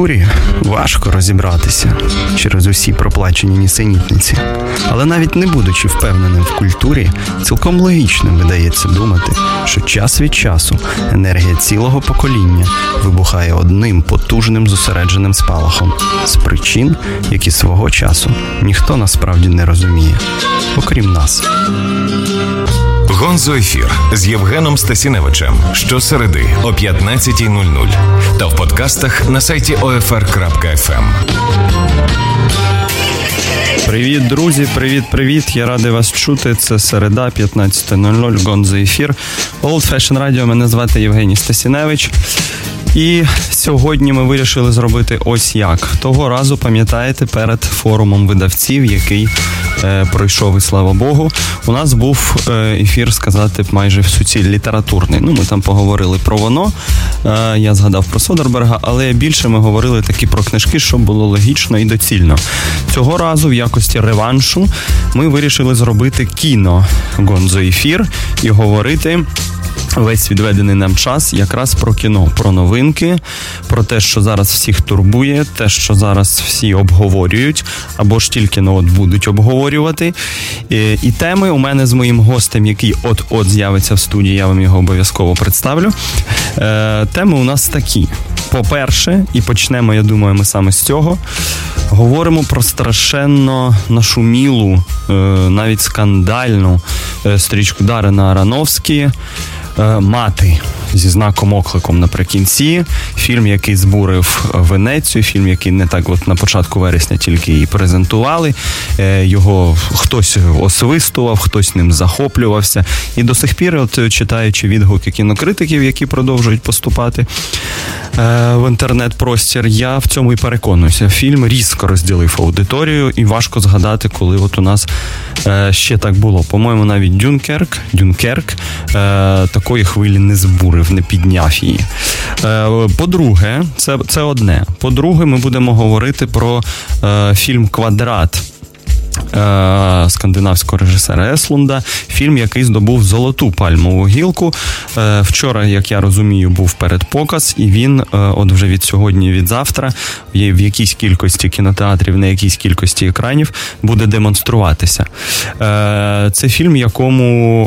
культурі важко розібратися через усі проплачені нісенітниці. Але навіть не будучи впевненим в культурі, цілком логічним видається думати, що час від часу енергія цілого покоління вибухає одним потужним зосередженим спалахом з причин, які свого часу ніхто насправді не розуміє, окрім нас. Гонзо ефір з Євгеном Стасіневичем щосереди о 15.00 та в подкастах на сайті OFR.FM. Привіт, друзі! Привіт, привіт! Я радий вас чути. Це середа, 15.00, Гонзо ефір. Old Fashion Radio. Мене звати Євгеній Стасіневич. І сьогодні ми вирішили зробити ось як. Того разу, пам'ятаєте, перед форумом видавців, який пройшов, і слава Богу, у нас був е, ефір, сказати, майже в суті літературний. Ну, ми там поговорили про воно. Е, я згадав про Содерберга, але більше ми говорили такі про книжки, щоб було логічно і доцільно. Цього разу, в якості реваншу, ми вирішили зробити кіно Гонзо ефір і говорити весь відведений нам час якраз про кіно, про новинки, про те, що зараз всіх турбує, те, що зараз всі обговорюють, або ж тільки ну, от будуть обговорювати. І, і теми у мене з моїм гостем, який от-от з'явиться в студії, я вам його обов'язково представлю. Е, Теми у нас такі. По-перше, і почнемо, я думаю, ми саме з цього. Говоримо про страшенно нашумілу, е, навіть скандальну е, стрічку Дарина Арановські. Е, мати зі знаком окликом наприкінці. Фільм, який збурив Венецію, фільм, який не так от на початку вересня тільки її презентували. Е, його хтось освистував, хтось ним захоплювався. І до сих пір, от читаючи відгуки кінокритиків, які продовжують поступати е, в інтернет-простір, я в цьому і переконуюся. Фільм різко розділив аудиторію, і важко згадати, коли от у нас ще так було. По-моєму, навіть Дюнкерк, Дюнкерк такої хвилі не збурив, не підняв її. Е, по-друге, це це одне. По-друге, ми будемо говорити про е, фільм Квадрат. Е, скандинавського режисера Еслунда, фільм, який здобув золоту пальмову гілку. Е, вчора, як я розумію, був передпоказ, і він, е, от вже від сьогодні, від завтра, в якійсь кількості кінотеатрів, на якійсь кількості екранів буде демонструватися. Це фільм, якому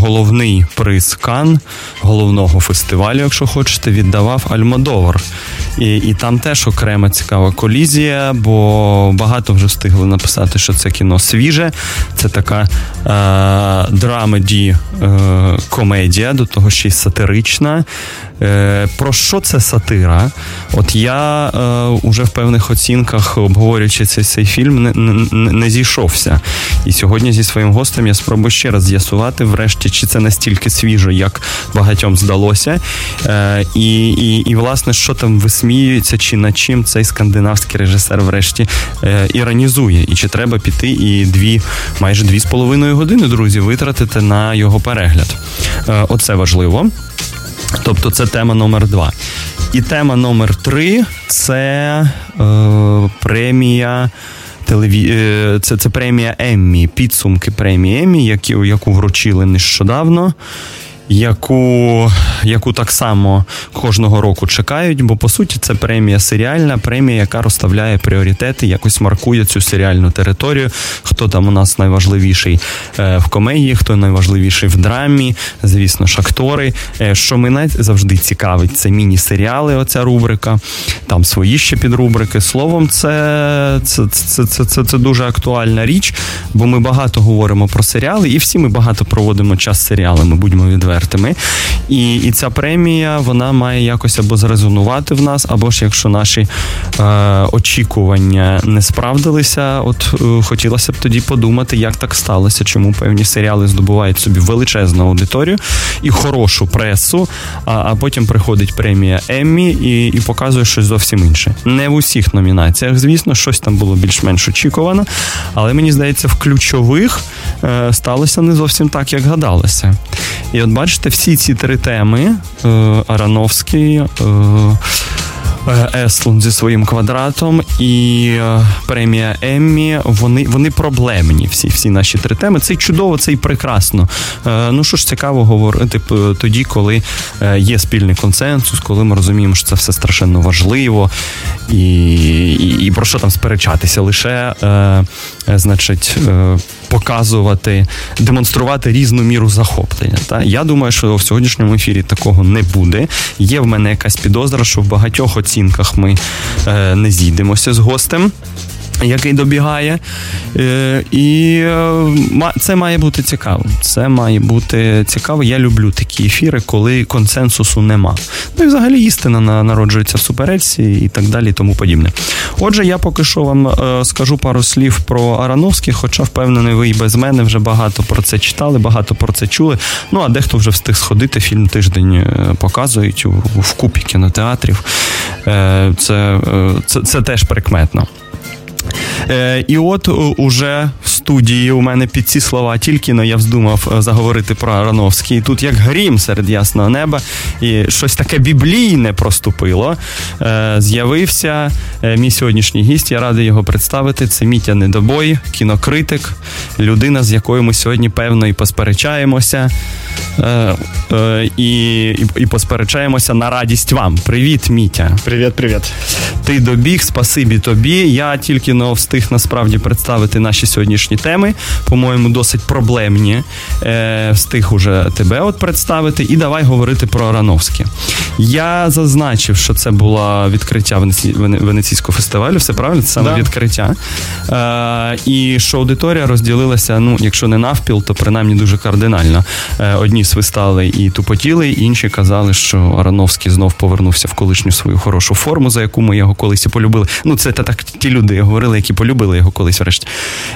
головний приз Кан головного фестивалю, якщо хочете, віддавав Альмодовар. І і там теж окрема цікава колізія, бо багато вже встигли написати, що це кіно свіже, це така е, драмеді е, комедія, до того ще й сатирична. Е, Про що це сатира? От я е, уже в певних оцінках, обговорюючи цей цей фільм, не, не, не зійшовся. І сьогодні зі своїм гостем я спробую ще раз з'ясувати, врешті, чи це настільки свіжо, як багатьом здалося. Е, І, і, і власне, що там висміюється, чи над чим цей скандинавський режисер, врешті, е, іронізує, і чи треба піти і дві, майже дві з половиною години, друзі, витратити на його перегляд. Е, Оце важливо. Тобто це тема номер два. І тема номер три це е, премія. Телеві... Е, це це премія Еммі, підсумки премії Еммі, яку вручили нещодавно яку яку так само кожного року чекають, бо по суті це премія серіальна, премія, яка розставляє пріоритети, якось маркує цю серіальну територію. Хто там у нас найважливіший е, в комедії, хто найважливіший в драмі, звісно ж, актори. Е, що мене завжди цікавить, це міні-серіали. Оця рубрика, там свої ще підрубрики. Словом, це, це, це, це, це, це дуже актуальна річ, бо ми багато говоримо про серіали, і всі ми багато проводимо час з серіалами, будьмо відверті відвертими. І і ця премія вона має якось або зрезонувати в нас, або ж якщо наші е, очікування не справдилися, от е, хотілося б тоді подумати, як так сталося, чому певні серіали здобувають собі величезну аудиторію і хорошу пресу, а а потім приходить премія Еммі і і показує щось зовсім інше. Не в усіх номінаціях, звісно, щось там було більш-менш очікувано, але мені здається, в ключових е, сталося не зовсім так, як гадалося. І от бачите, всі ці три теми: е, Арановський, е, Еслун зі своїм квадратом і премія Еммі. Вони вони проблемні. Всі всі наші три теми. Це чудово, це і прекрасно. Ну що ж цікаво говорити тоді, коли є спільний консенсус, коли ми розуміємо, що це все страшенно важливо, і, і, і про що там сперечатися лише, е, значить, е, показувати, демонструвати різну міру захоплення. Та я думаю, що в сьогоднішньому ефірі такого не буде. Є в мене якась підозра, що в багатьох оцінках ми е, не зійдемося з гостем який добігає. Е, і е, це має бути цікаво. Це має бути цікаво. Я люблю такі ефіри, коли консенсусу нема. Ну і взагалі істина народжується в суперечці і так далі, і тому подібне. Отже, я поки що вам е, скажу пару слів про Арановських, хоча впевнений, ви і без мене вже багато про це читали, багато про це чули. Ну а дехто вже встиг сходити. Фільм тиждень показують в купі кінотеатрів. Це, це, Це теж прикметно. Е, І от уже в студії у мене під ці слова тільки но я вздумав е, заговорити про Ароновський. І тут як грім серед ясного неба, і щось таке біблійне проступило. Е, З'явився е, мій сьогоднішній гість. Я радий його представити. Це Мітя Недобой, кінокритик, людина, з якою ми сьогодні певно і посперечаємося. Е, е, і, і, і посперечаємося на радість вам. Привіт, Мітя. Привіт, привіт. Ти добіг, спасибі тобі. Я тільки но встиг насправді представити наші сьогоднішні теми. По-моєму, досить проблемні. Е, Встиг уже тебе от представити. І давай говорити про Арановське. Я зазначив, що це було відкриття Венеці... Венеційського фестивалю. Все правильно, це саме да. відкриття. Е, І що аудиторія розділилася, ну, якщо не навпіл, то принаймні дуже кардинально. Е, Одні свистали і тупотіли, інші казали, що Арановський знов повернувся в колишню свою хорошу форму, за яку ми його колись і полюбили. Ну, це так ті люди говорили, які полюбили його колись врешті.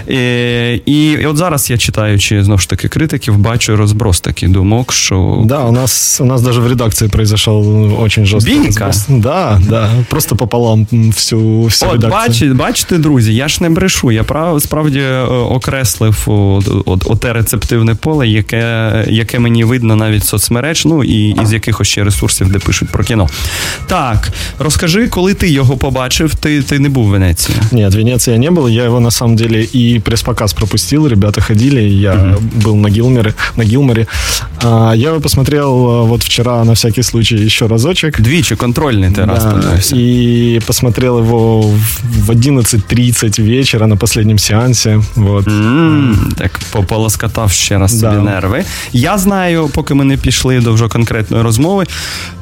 І, і, і от зараз я читаючи знову ж таки критиків, бачу розброс такий думок, що. Да, у нас у нас даже в редакції произошел очень жорсткий Бійка? розброс. Да, да. Просто пополам всю, всю от, редакцію. Бач, бачите, друзі, я ж не брешу. Я прав, справді е, окреслив оте рецептивне поле, яке яке мені видно навіть в соцмереж, ну і із якихось ще ресурсів, де пишуть про кіно. Так, розкажи, коли ти його побачив, ти ти не був в Венеції? Ні, в Венеції я не был. Я его на самом деле и пресс-показ пропустил. Ребята ходили, я mm-hmm. был на Гилмере. На Гилмере. А, я его посмотрел вот вчера на всякий случай еще разочек. Двічі контрольний ты да, раз подивився. И посмотрел его в 11.30 вечера на последнем сеансе. Вот. Mm, так пополоскотав ще раз да. собі нерви. Я знаю, поки ми не пішли до вже конкретної розмови,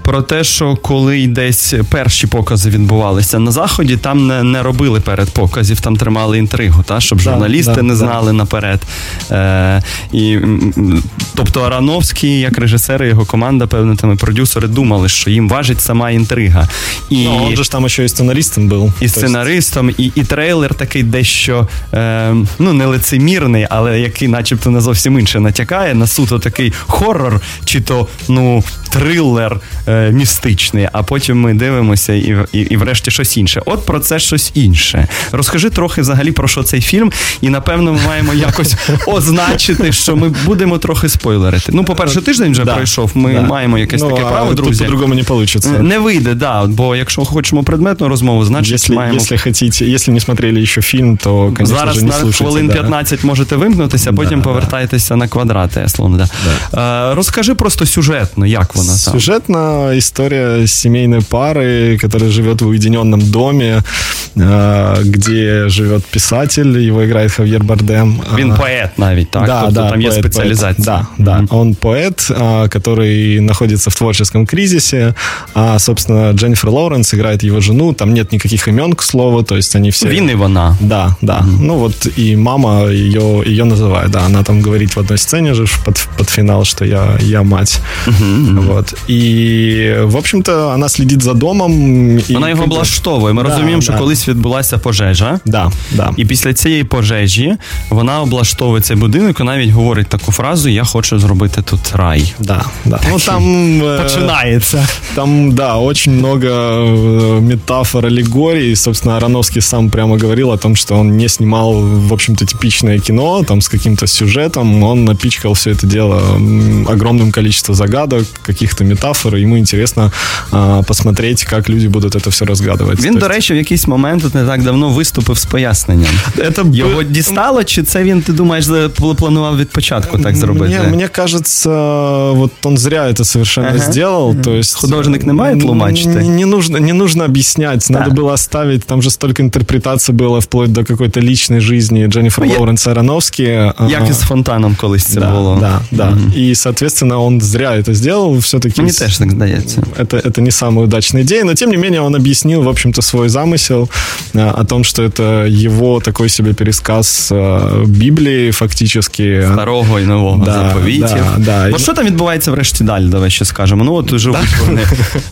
про те, що коли десь перші покази відбувалися на заході, там не не робили перед показів, там тримали інтригу, та щоб журналісти да, не знали да. наперед. Е, і, Тобто Арановський, як режисер, і його команда, певно, там і продюсери думали, що їм важить сама інтрига. І ну, он же ж там ще і сценаристом був. І сценаристом, і і трейлер такий дещо е, ну не лицемірний, але який, начебто, не зовсім інше натякає на суто такий хоррор, чи то ну трилер. Е, Е, містичний, а потім ми дивимося і, і, і врешті щось інше. От про це щось інше. Розкажи трохи взагалі про що цей фільм, і напевно ми маємо якось означити, що ми будемо трохи спойлерити. Ну, по-перше, тиждень вже да. пройшов. Ми да. маємо якесь ну, таке право, друзі. По-другому не вийде. Не вийде, да. Бо якщо хочемо предметну розмову, значить якщо, маємо. Якщо хотите, якщо не смотрели ще фільм, то конечно, зараз не на хвилин 15 можете вимкнутися, а потім повертайтеся на квадрати. Еслон, да. Да. Розкажи просто сюжетно, як вона там. Сюжетна історія семейной пары, которая живет в уединенном доме, где живет писатель, его играет Хавьер Бардем. Він поэт навіть, так? Да, тобто да, там поэт, есть специализация. Да, да. Mm-hmm. Он поэт, который находится в творческом кризисе, а, собственно, Дженнифер Лоуренс играет его жену, там нет никаких имен, к слову, то есть они все... Він и вона. Да, да. Mm-hmm. Ну вот и мама ее, ее называет, да, она там говорит в одной сцене же под, под финал, что я, я мать. Mm-hmm. Вот. И, в общем-то, она следит за домом. Вона його облаштовує. Ми да, розуміємо, що да. колись десь відбулася пожежа. Да, да. І після цієї пожежі вона облаштовує цей будинок і навіть говорить таку фразу: Я хочу зробити тут рай. Да, да. Ну там э, починається. Там, да, очень много э, метафор, аллегорий. Собственно, Ароновский сам прямо говорил о том, что он не снимал, в общем-то, типичное кино, там с каким-то сюжетом. Он напичкал все это дело огромным количеством загадок, каких-то метафор. Ему интересно а, посмотреть, как люди будут это все разгадывать. Він, до речі, в якийсь момент тут не так давно виступив з поясненням. Это Його б... дістало, чи це він, ти думаєш, планував від початку так зробити? Мне, мне кажется, вот он зря это совершенно ага. сделал. Ага. То есть, Художник не має тлумачити? Не, не, нужно, не нужно объяснять. Надо да. было оставить, там же столько интерпретаций было вплоть до какой-то личной жизни Дженнифер ну, Лоуренс Ароновски. Як із фонтаном колись це да, було. Да, да. Mm-hmm. И, соответственно, он зря это сделал. Все-таки Мне теж так здається. Это, это не самая удачная идея, но тем не менее он объяснил, в общем-то, свой замысел о том, что это его такой себе пересказ Библии фактически. Старого і нового да, заповітів. Да, да. Ну, що там відбувається врешті далі, давай ще скажемо. Ну, от живуть да? вони.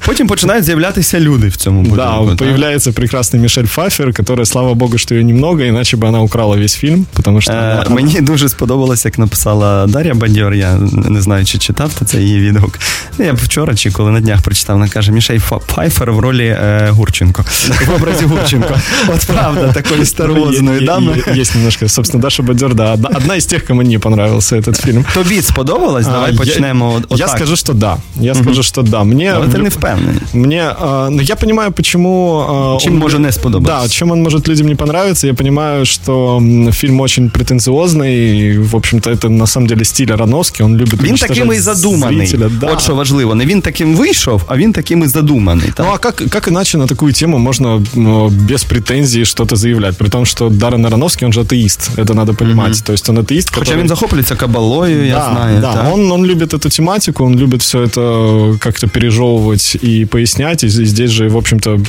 Потім починають з'являтися люди в цьому будинку. Да, появляется прекрасный Мишель Пфайфер, которая, слава богу, что ее немного, иначе бы она украла весь фильм, потому что... Е, она... Мені дуже сподобалось, як написала Дар'я Бадьор, я не знаю, чи читав ти цей її відгук. Я вчора чи коли на днях прочитав, вона каже, Мішель Пфайфер в ролі е, Гурченко. В образі Гурченко. От правда, такої старовозної дами. Есть немножко, собственно, Даша Бадьор, да, одна из тех, кому не понравился этот фильм. Тобі сподобалось? Давай почнемо Я скажу, что да. Я скажу, что да. Мне... Але ти не впевнений. Мне, ну, я понимаю, почему... Чем може не сподобаться. Да, чем он может людям не понравиться. Я понимаю, что фильм очень претенциозный, и, в общем-то, это на самом деле стиль Ароновский, он любит Він таким і задуманий. Зрителя, да. От що важливо, не він таким вийшов, а він таким і задуманий. Так? Ну а как, как иначе на такую тему можно ну, без претензий что-то заявлять? При том, что Даррен Ароновский, он же атеист, это надо понимать. Mm-hmm. То есть он атеист, который... Хотя он захоплится кабалою, я да, знаю. Да, так. он, он любит эту тематику, он любит все это как-то пережевывать и пояснять. И здесь же, в общем-то,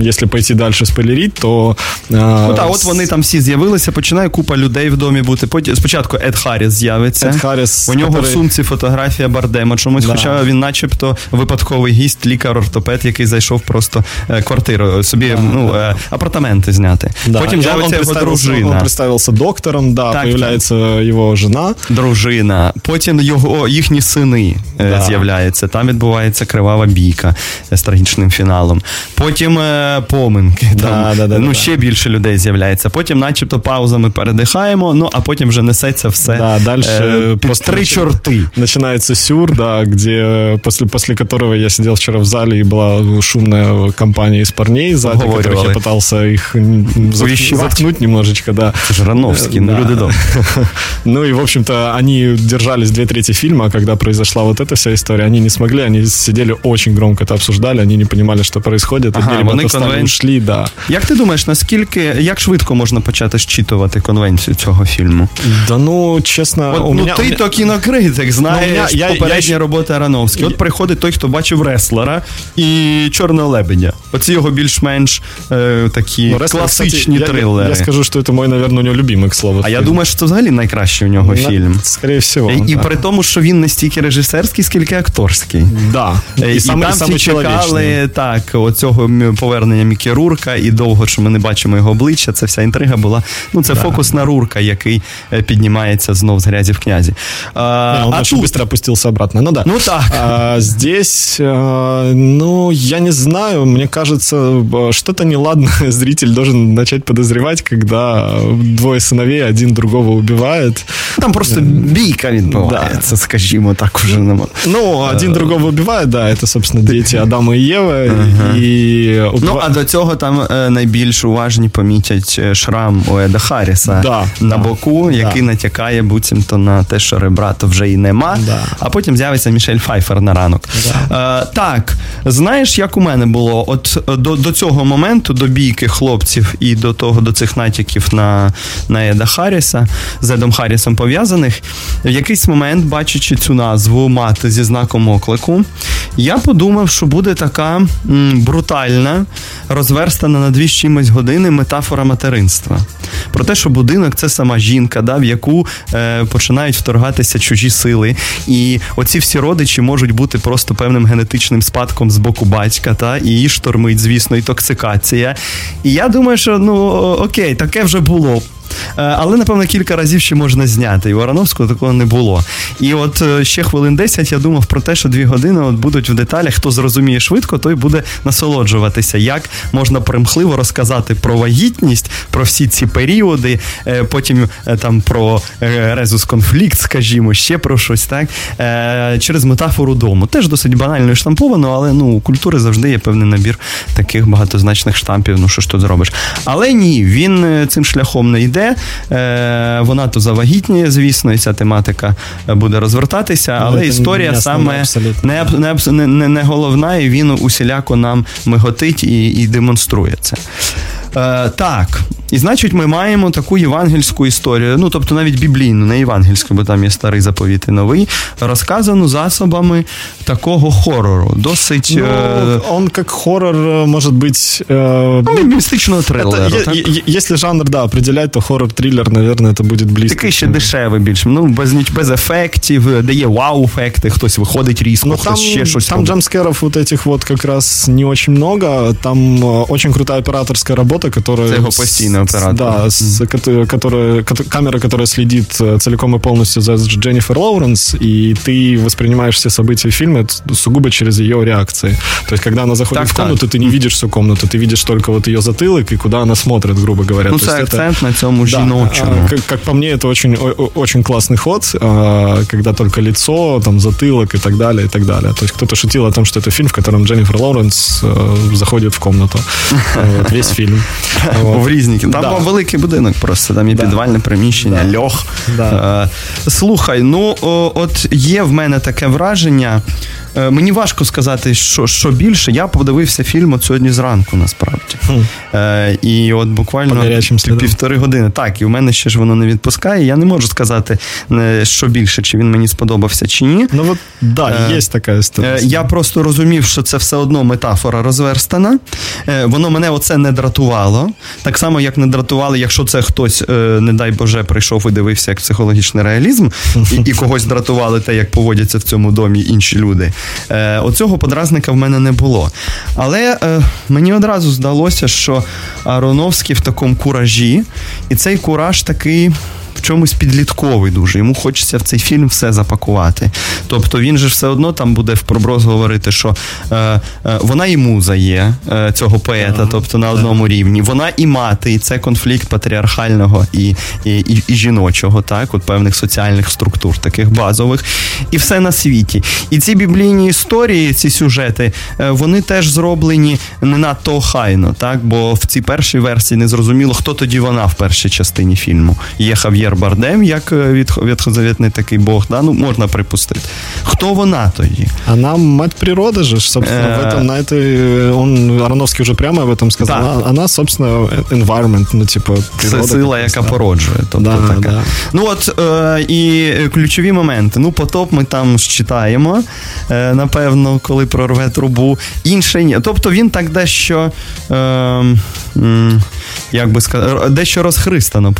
если пойти дальше спойлерить, то... Ну так, от вони там всі з'явилися, починає купа людей в домі бути. Потім спочатку Ед Харріс з'явиться. Ед Харріс, У нього который... в сумці фотографія Бардема чомусь, да. хоча він начебто випадковий гість, лікар-ортопед, який зайшов просто е, квартиру, собі да, ну, да. Е, апартаменти зняти. Да. Потім з'явиться його дружина. Он представився доктором, да, так, появляється так. його жена. Дружина. Потім його, їхні сини е, да. з'являються. Там відбувається кривава бійка з трагічним фіналом. Потім поминки. Там, да, да, ну, ще більше людей з'являється. Потім, начебто, паузами передихаємо, ну а потім вже несеться все. Да, дальше э, просто три чорти. Начинается сюр, да, где после, после которого я сидел вчера в зале, и была шумная компания из парней сзади, которых я пытался их заткнуть немножечко, да. Жирановский, ну, люди дом. Ну и, в общем-то, они держались две трети фильма, а когда произошла вот эта вся история, они не смогли, они сидели очень громко это обсуждали, они не понимали, что происходит, ага, одни ребята встали, конвен... ушли, да. Як ти думаєш, наскільки, як швидко можна почати щитувати конвенцію цього фільму? Да ну, чесно, От, у ну, меня, ти у меня... то кінокритик, знаєш, ну, я, попередня я, робота Ароновський. От приходить той, хто бачив реслера і Чорного лебедя. Оці його більш-менш е, такі ну, реслер, класичні кстати, трилери. Я, я скажу, що це мой, наверное, у нього любимий, к слову. А я думаю, що це взагалі найкращий у нього На, фільм. Скорее всего. І, і при тому, що він не стільки режисерський, скільки акторський. Да. І, і, і саме, там всі чекали так, оцього повернення Мікі Рурка, і довго, що ми не бачимо його обличчя. Це вся інтрига була. Ну, це да. фокус на Рурка, який піднімається знов з грязі в князі. А, не, он а тут... быстро опустился обратно. Ну да. Ну так. А, здесь, ну, я не знаю, мне кажется, что-то неладно зритель должен начать подозревать, когда двое сыновей один другого убивает. Там просто бійка відбувається, да. скажімо так уже. Ну, один другого убивает, да, это, собственно, дети Адама і Єви. Ага. І... Ну, а до цього там найбільш уважні помітять шрам у Еда Харріса да, на боку, який натякає буцімто на те, що ребрато вже і нема, а потім з'явиться Мішель Файфер на ранок. Е, так, знаєш, як у мене було? От до до цього моменту, до бійки хлопців і до того, до цих натяків на на Еда Харріса, з Едом Харрісом пов'язаних, в якийсь момент, бачачи цю назву мати зі знаком оклику, я подумав, що буде така м, брутальна, розверстана на дві з чимось години метафора материнства. Про те, що будинок це сама жінка, да, в яку е, починають вторгатися чужі сили. І оці всі родичі можуть бути просто певним генетичним спадком з боку батька, та і її штормить, звісно, і токсикація, І я думаю, що ну окей, таке вже було. Е, але, напевно, кілька разів ще можна зняти. І у Арановського такого не було. І от е, ще хвилин 10 я думав про те, що дві години от будуть в деталях. Хто зрозуміє швидко, той буде насолоджуватися, як можна примхливо розказати про вагітність, про всі ці періоди, е, потім там про резус конфлікт, скажімо, ще про щось, так через метафору дому. Теж досить банально і штамповано, але ну у культури завжди є певний набір таких багатозначних штампів. Ну що ж тут зробиш? Але ні, він цим шляхом не йде. Е, вона то завагітніє, звісно, і ця тематика буде розвертатися, але ну, історія саме не, не, не, не головна, і він усіляко нам миготить і, і демонструє це. Е, Так, і значить, ми маємо таку євангельську історію, ну тобто навіть біблійну, не євангельську, бо там є старий заповіт і новий, розказану засобами такого хорору. Досить. Ну, э... Он как хоррор может быть. Э... Ну, містичного трилера. Это, так? Если жанр, да, определять, то хоррор-триллер, наверное, это буде близько. Такий ще дешевий більш. Ну, без без ефектів, де є вау-ефекти, хтось виходить різко, ну, хтось ще щось. Там джамскеров вот этих вот как раз не очень много. Там э, очень крутая операторская работа, Которая... Це його постійно оператор. Да, с, которая, камера, которая следит э, целиком и полностью за Дженнифер Лоуренс, и ты воспринимаешь все события фильма сугубо через ее реакции. То есть, когда она заходит так, в комнату, так. ты не видишь всю комнату, ты видишь только вот ее затылок и куда она смотрит, грубо говоря. Ну, це акцент это, на цьому да, жіночому. Как, как по мне, это очень, очень классный ход, когда только лицо, там, затылок и так далее, и так далее. То есть, кто-то шутил о том, что это фильм, в котором Дженнифер Лоуренс э, заходит в комнату. Весь фильм. В різні. Там да. великий будинок просто, там є да. підвальне приміщення, да. льох. Да. Е, слухай, ну от є в мене таке враження. Е, мені важко сказати, що що більше. Я подивився фільм от сьогодні зранку, насправді. Mm. Е, І от буквально півтори години. Так, і в мене ще ж воно не відпускає. Я не можу сказати, е, що більше, чи він мені сподобався, чи ні. Ну от да, е, є така історія. Я просто розумів, що це все одно метафора розверстана. Е, Воно мене оце не дратувало. Так само, як не дратувало, якщо це хтось, е, не дай Боже, прийшов і дивився як психологічний реалізм, і, і когось дратували те, як поводяться в цьому домі інші люди. Е, Оцього подразника в мене не було. Але е, мені одразу здалося, що Ароновський в такому куражі, і цей кураж такий чомусь підлітковий дуже. Йому хочеться в цей фільм все запакувати. Тобто він же все одно там буде в проброс говорити, що е, е, вона і муза є е, цього поета, тобто на одному рівні. Вона і мати, і це конфлікт патріархального і, і, і, і жіночого, так, от певних соціальних структур, таких базових, і все на світі. І ці біблійні історії, ці сюжети, е, вони теж зроблені не надто охайно, так, бо в цій першій версії не зрозуміло, хто тоді вона в першій частині фільму. Є Хав'єр П'єр Бардем, як е, від, відхозавітний такий Бог, да? ну можна припустити. Хто вона тоді? Она мать природы же, собственно, в этом, на этой, он, Ароновский уже прямо об этом сказал. Да. Она, собственно, environment, ну, типу, природа. Це сила, яка породжує. Тобто да, така. Да. Ну от, е, і ключові моменти. Ну, потоп ми там читаємо, е, напевно, коли прорве трубу. Інше ні. Тобто він так дещо, е, як би сказати, дещо розхристано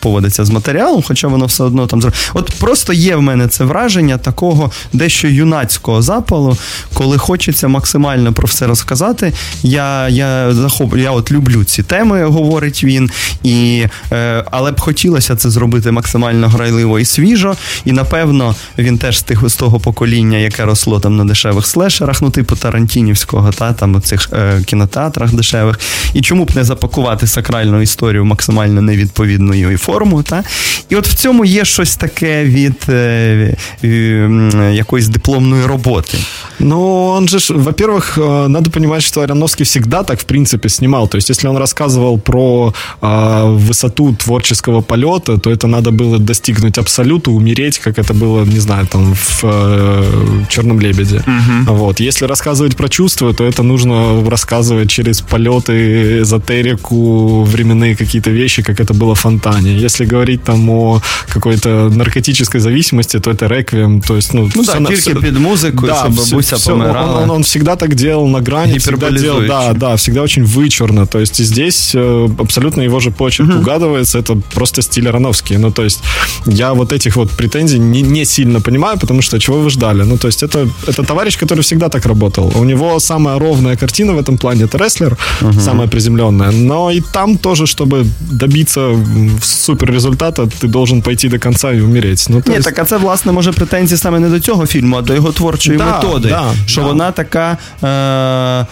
поводиться з матеріалом матеріалом, хоча воно все одно там От просто є в мене це враження такого дещо юнацького запалу, коли хочеться максимально про все розказати. Я я, захоп... я от люблю ці теми, говорить він, і, е, але б хотілося це зробити максимально грайливо і свіжо. І напевно він теж з тих з того покоління, яке росло там на дешевих слешерах, ну типу Тарантінівського, та там у цих е, кінотеатрах дешевих. І чому б не запакувати сакральну історію максимально невідповідною форму, та і от в цьому є щось таке від е, е, якоїсь дипломної роботи. Ну, он же, во-первых, э, надо понимать, что Ароновский всегда так, в принципе, снимал. То есть, если он рассказывал про э, высоту творческого полета, то это надо было достигнуть абсолюта, умереть, как это было, не знаю, там, в э, «Черном лебеде». Угу. Вот. Если рассказывать про чувства, то это нужно рассказывать через полеты, эзотерику, временные какие-то вещи, как это было в «Фонтане». Если говорить там о какой-то наркотической зависимости, то это реквием. То есть, ну, ну да, только все, под музыку, да, бабуся все, помирала. Он, он, он всегда так делал на грани, всегда делал, да, да, всегда очень вычурно. То есть здесь э, абсолютно его же почерк угу. угадывается, это просто стиль Ароновский. Ну, то есть я вот этих вот претензий не, не сильно понимаю, потому что чего вы ждали? Ну, то есть это, это товарищ, который всегда так работал. У него самая ровная картина в этом плане, это рестлер, угу. самая приземленная. Но и там тоже, чтобы добиться супер результата, ти должен пойти до конца і умереть. Ну, Ні, есть... так а це, власне, може претензії саме не до цього фільму, а до його творчої да, методи. Да, що да. вона така е,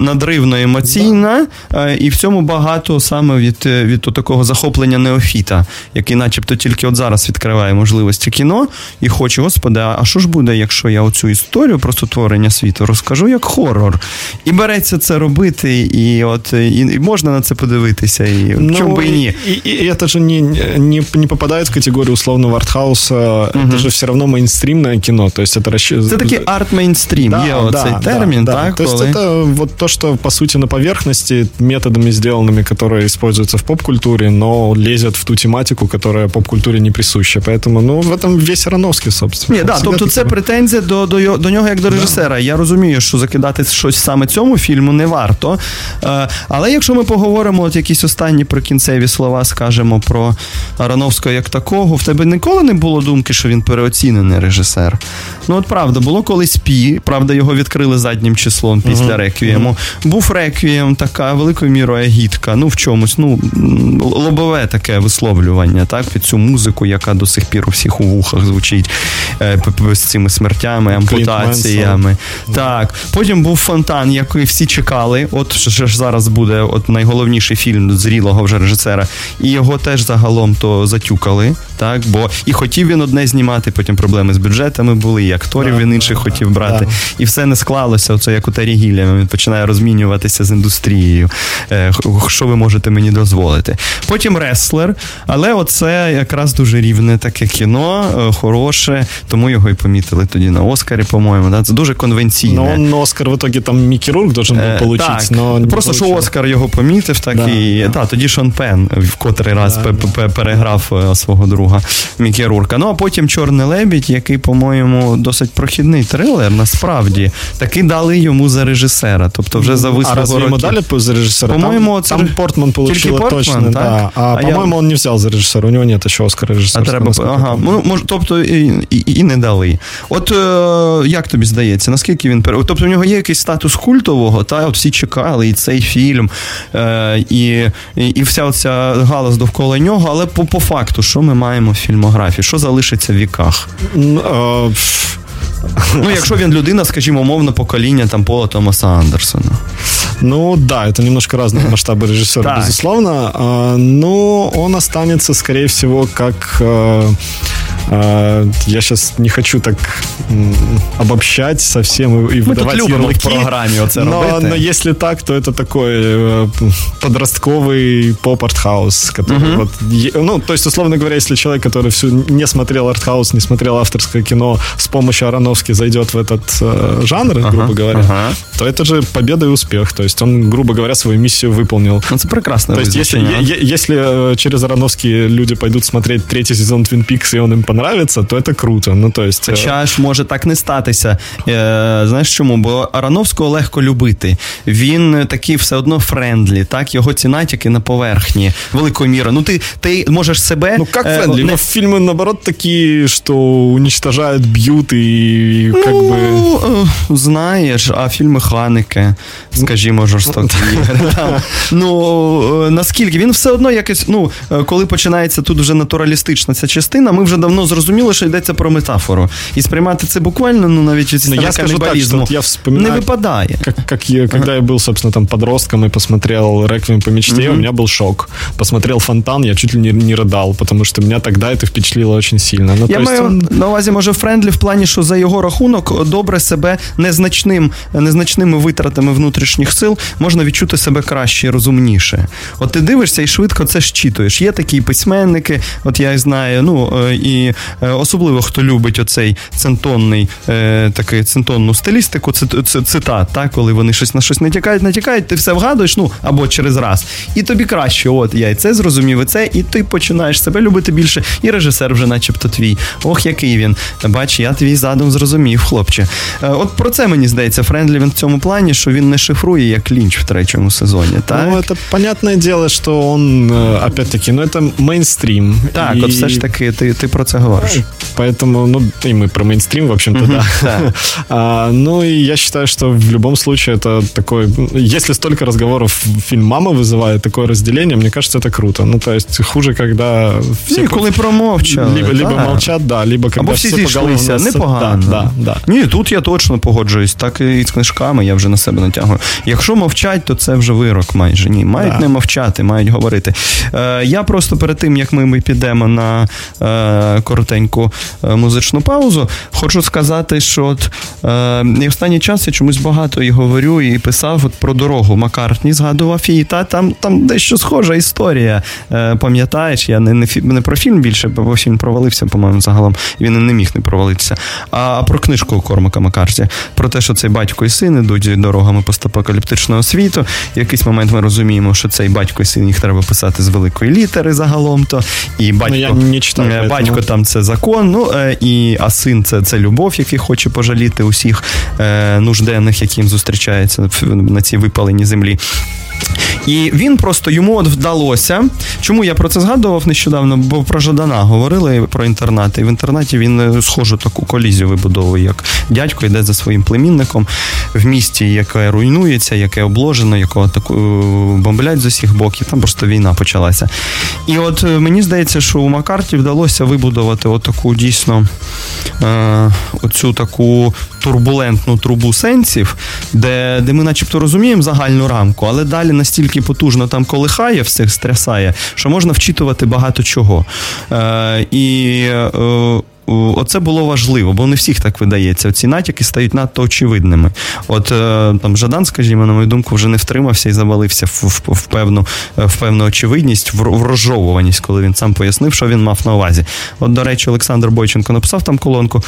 надривно емоційна, е, і в цьому багато саме від від такого захоплення неофіта, який начебто тільки от зараз відкриває можливості кіно і хоче, господи, а що ж буде, якщо я оцю історію про сотворення світу розкажу як хорор? І береться це робити, і от і, і можна на це подивитися, і ну, чому би і ні. И, и, и это же не, не, не попадает в категорию условного артхауса, угу. это же все равно мейнстримное кино, то есть это расчет... Это такий арт-мейнстрім, да, є оцей да, термін, да, так? То есть это вот то, что по сути на поверхности, методами сделанными, которые используются в поп-культуре, но лезет в ту тематику, которая поп-культуре не присуща. Поэтому, ну, в этом весь Ароновський, собственно. Ні, да, тобто це претензія до, до, до нього як до режисера. Я розумію, що закидати щось саме цьому фільму не варто. Е, але якщо ми поговоримо от якісь останні прикінцеві слова, скажемо про Ароновського як такого, в тебе ніколи не було думки, що він переоцінений режисер. Ну, от правда, було колись пі, правда, його відкрили заднім числом після uh-huh. реквієму. Був реквієм, така великою мірою агітка. Ну, в чомусь, ну, лобове таке висловлювання, так, під цю музику, яка до сих пір у всіх у вухах звучить е, з цими смертями, ампутаціями. Так. Потім був фонтан, який всі чекали. От що ж зараз буде от найголовніший фільм зрілого вже режисера. І його теж загалом то затюкали. Так, бо і хотів він одне знімати, потім проблеми з бюджетами були, і акторів він інших хотів брати. І все не склалося. Оце як у Тарі Гілля. Він починає розмінюватися з індустрією. Е, що ви можете мені дозволити? Потім реслер, але оце якраз дуже рівне таке кіно, е, хороше, тому його і помітили тоді на Оскарі, по-моєму. Да? Це дуже конвенційне. Ну, Оскар в итоге там Мікі Рурк должен був отримати. Так, Просто що Оскар його помітив, так да, і да. Та, тоді Шон Пен в котрий раз да, переграв е, свого друга Мікі Рурка. Ну а потім Чорний лебідь, який, по-моєму, досить прохідний трилер, насправді таки дали йому за режисера. Тобто вже за вислугу А йому дали за режисера? По-моєму, там, там Портман получила точно. Так? Да. А, а по-моєму, я... он не взяв за режисера, у нього нет ще Оскара режисера. Треба, ага, ну, мож, тобто і, і, і не дали. От е, як тобі здається, наскільки він Тобто у нього є якийсь статус культового, та от всі чекали і цей фільм, е, і, і і, вся ця галас довкола нього, але по, по факту, що ми маємо в фільмографії, що залишиться в віках? Uh, Ну, якщо він людина, скажімо, умовно, покоління там Пола Томаса Андерсона. Ну да, это немножко разные масштабы режиссера, безусловно. А, но он останется, скорее всего, как э, А, я сейчас не хочу так обобщать совсем и выдавать тут ярлыки. в программе оце но, робити. но если так, то это такой э, подростковый поп-артхаус. Который угу. вот, ну, то есть, условно говоря, если человек, который всю не смотрел артхаус, не смотрел авторское кино, с помощью Ароновски зайдет в этот э, жанр, ага, грубо говоря, ага. то это же победа и успех. То есть он, грубо говоря, свою миссию выполнил. Это прекрасно. То есть если, если э, через Ароновский люди пойдут смотреть третий сезон Twin Peaks, и он им понравится, то это круто. Ну, то есть... Хоча ж може так не статися. Е, Знаєш чому? Бо Арановського легко любити. Він такий все одно friendly, так? Його ціна тільки на поверхні, великою мірою. Ну, ти ти можеш себе. Ну, як friendly? Не... Фильмы, наоборот, такі, що уничтожають, б'ють і как ну, би... Знаєш, а фільми Ханеке, скажімо, жорстокі. Ну, наскільки? Він все одно якось, ну, коли починається тут вже натуралістична ця частина, ми вже давно ну, зрозуміло, що йдеться про метафору. І сприймати це буквально, ну, навіть від ну, я скажу так, что я вспоминаю, не выпадает. Как, как я, когда ага. я был, собственно, там подростком и посмотрел «Реквием по мечте», угу. у меня был шок. Посмотрел «Фонтан», я чуть ли не, не рыдал, потому что меня тогда это впечатлило очень сильно. Ну, я маю он... на увазі, може, френдлі в плані, що за його рахунок добре себе незначним, незначними витратами внутрішніх сил можна відчути себе краще і розумніше. От ти дивишся і швидко це щитуєш. Є такі письменники, от я знаю, ну, і і е, особливо хто любить оцей центонний е, такий центонну стилістику, цитат, так, коли вони щось на щось натякають, натякають, ти все вгадуєш, ну або через раз. І тобі краще, от я і це зрозумів, і це, і ти починаєш себе любити більше, і режисер вже, начебто, твій. Ох, який він. Бач, я твій задум зрозумів, хлопче. Е, от про це мені здається, Friendly він в цьому плані, що він не шифрує як Лінч в третьому сезоні. так? Ну, це понятне діло, що він, опять-таки, ну, це мейнстрім. Так, і... от все ж таки, ти, ти про це говориш. Поэтому, ну, и мы про мейнстрим, в общем-то, да. да. а, ну, и я считаю, что в любом случае это такой... Если столько разговоров фильм «Мама» вызывает такое разделение, мне кажется, это круто. Ну, то есть хуже, когда все... Ні, коли промовчали. Либо, либо молчат, да, либо когда Або всі зійшлися, непогано. Да, да, да. Ні, тут я точно погоджуюсь, так і з книжками я вже на себе натягую. Якщо мовчать, то це вже вирок майже. Ні, мають да. не мовчати, мають говорити. Е, Я просто перед тим, як ми підемо на е, коротеньку е, музичну паузу, хочу сказати, що от е, останній час я чомусь багато і говорю, і писав от про дорогу Маккартні, згадував її. Та там там дещо схожа історія. Е, Пам'ятаєш, я не, не не, про фільм більше, бо фільм провалився, по-моєму, загалом. Він не міг не провалитися. А про книжку Кормака Маккарті, про те, що цей батько і син ідуть дорогами постапокаліптичного світу. В якийсь момент ми розуміємо, що цей батько і син їх треба писати з великої літери загалом. то І батько ну, я не читав, батько там це закон. ну е, і А син це це любов, який хоче пожаліти усіх е, нужденних, яким зустрічається на цій випаленій землі. І він просто йому от вдалося. Чому я про це згадував нещодавно? Бо про Жадана говорили про інтернат. І в інтернаті він е, схожу таку колізію вибудовує, як дядько йде за своїм племінником в місті, яке руйнується, яке обложено, якого таку е, бомблять з усіх боків. Там просто війна почалася. І от е, мені здається, що у Макарті вдалося вибудувати отаку дійсно е, оцю таку турбулентну трубу сенсів, де, де ми, начебто, розуміємо загальну рамку, але далі настільки потужно там колихає, всіх стрясає, що можна вчитувати багато чого. Е, І е, Оце було важливо, бо не всіх так видається. Ці натяки стають надто очевидними. От е, там Жадан, скажімо, на мою думку, вже не втримався і завалився в, в, в певну в певну очевидність, в, в розжовуваність, коли він сам пояснив, що він мав на увазі. От, до речі, Олександр Бойченко написав там колонку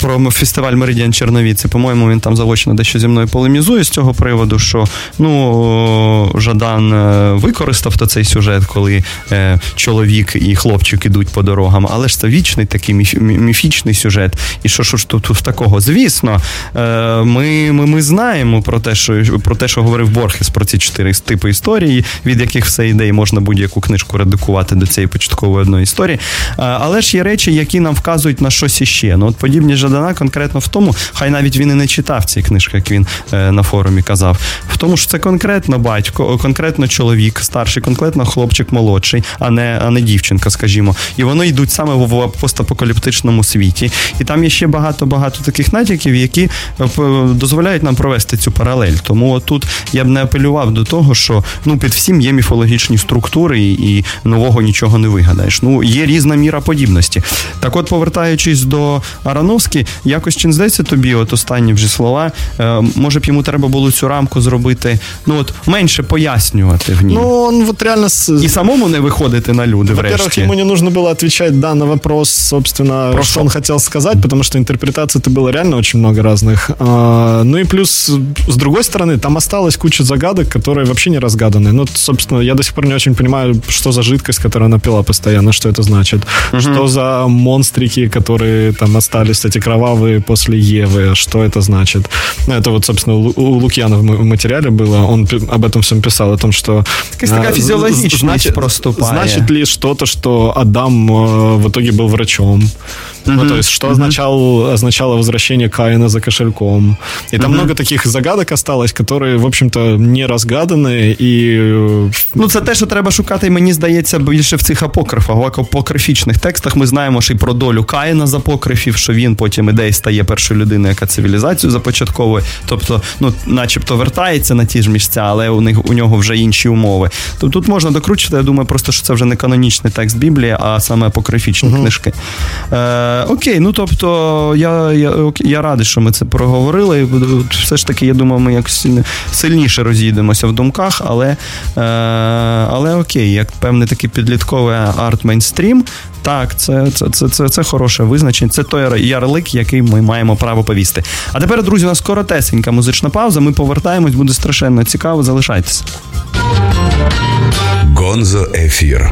про фестиваль Меридіан Черновіці. По-моєму, він там заочно дещо зі мною полемізує з цього приводу, що ну Жадан е, використав то цей сюжет, коли е, чоловік і хлопчик ідуть по дорогам, але ж це вічний такий міфічний сюжет. І що ж тут, тут такого? Звісно, е, ми ми, ми знаємо про те, що про те, що говорив Борхес про ці чотири типи історії, від яких все йде, і можна будь-яку книжку редукувати до цієї початкової одної історії. Але ж є речі, які нам вказують на щось іще. Ну, от подібність Жадана конкретно в тому, хай навіть він і не читав ці книжки, як він е, на форумі казав. В тому, що це конкретно батько, конкретно чоловік, старший, конкретно хлопчик молодший, а не а не дівчинка, скажімо. І вони йдуть саме в постапокаліптичному світі. І там є ще багато-багато таких натяків, які е, дозволяють нам провести цю паралель. Тому тут я б не апелював до того, що ну під всім є міфологічні структури, і нового нічого не вигадаєш. Ну є різна міра подібності. Так, от, повертаючись до Аран. Івановський, якось чи не здається тобі, от останні вже слова. Е, може б йому треба було цю рамку зробити, ну от менше пояснювати в ній. Ну, он вот реально... І самому не виходити на люди, врешті. Во-первых, ему не нужно было отвечать, да, на вопрос, собственно, Про что он хотел сказать, потому что интерпретаций-то было реально очень много разных. А, ну и плюс, с другой стороны, там осталась куча загадок, которые вообще не разгаданы. Ну, собственно, я до сих пор не очень понимаю, что за жидкость, которую она пила постоянно, что это значит. Угу. Что за монстрики, которые там остались кстати, кровавые после Евы. Что это значит? Ну, это вот, собственно, у Лукьяна в материале было. Он об этом всем писал, о том, что... Такая физиологичность значит, проступая. Значит ли что-то, что Адам э, в итоге был врачом? Mm-hmm. Ну, то есть, что mm-hmm. означал, означало возвращение Каина за кошельком. И там mm-hmm. много таких загадок осталось, которые, в общем-то, не розгаданы і... Ну, це те, що треба шукати, мені здається, більше в цих апокрифах. В апокрифічних текстах ми знаємо ще й про долю Каїна з апокрифів, що він потім іде і стає першою людиною, яка цивілізацію започатковує. Тобто, ну, начебто вертається на ті ж місця, але у них у нього вже інші умови. Тобто тут можна докручити, я думаю, просто що це вже не канонічний текст Біблії, а саме апокрифічні uh-huh. книжки. Е, Окей, ну тобто, я я, я радий, що ми це проговорили. Все ж таки, я думаю, ми якось сильніше розійдемося в думках, але е, але окей, як певний такий підлітковий арт-мейнстрім, Так, це це, це, це, це хороше визначення. Це той ярлик, який ми маємо право повісти. А тепер, друзі, у нас коротесенька музична пауза. Ми повертаємось, буде страшенно цікаво. Залишайтеся. Гонзо ефір.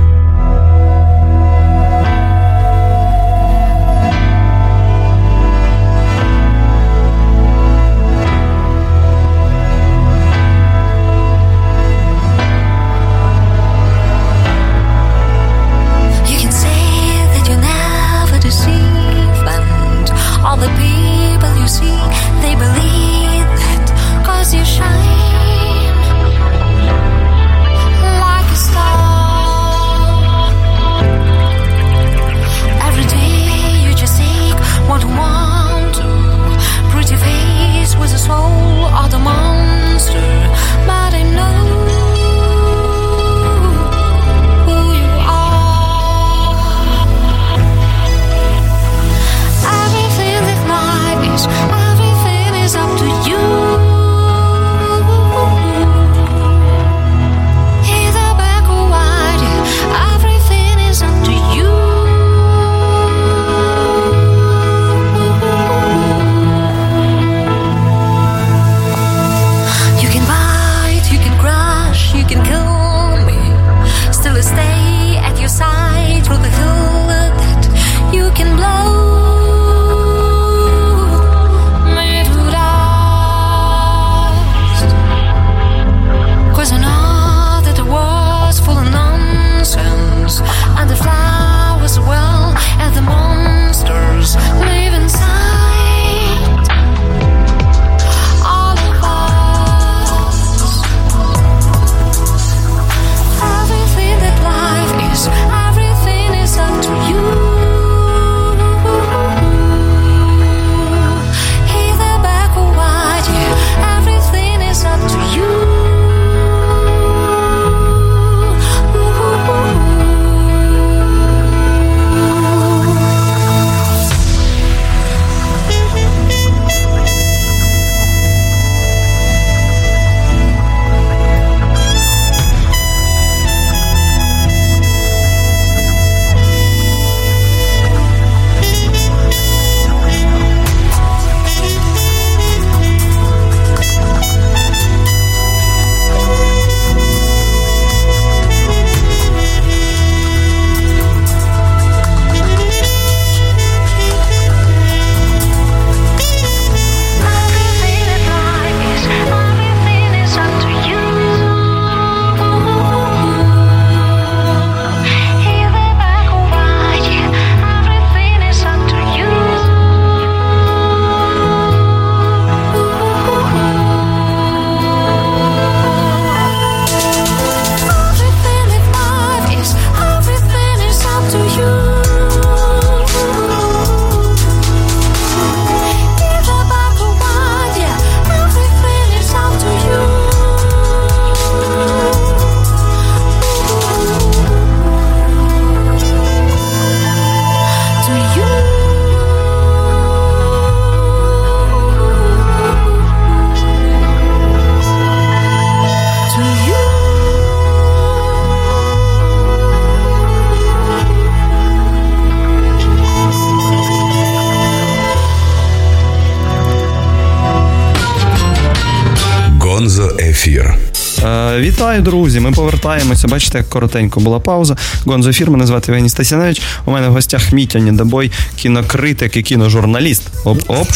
Вітаю, друзі! Ми повертаємося. Бачите, як коротенько була пауза. Гонзо ефір, мене звати Євгеній Стасяневич. У мене в гостях Мітя Нідобой, кінокритик і кіножурналіст. Оп-оп.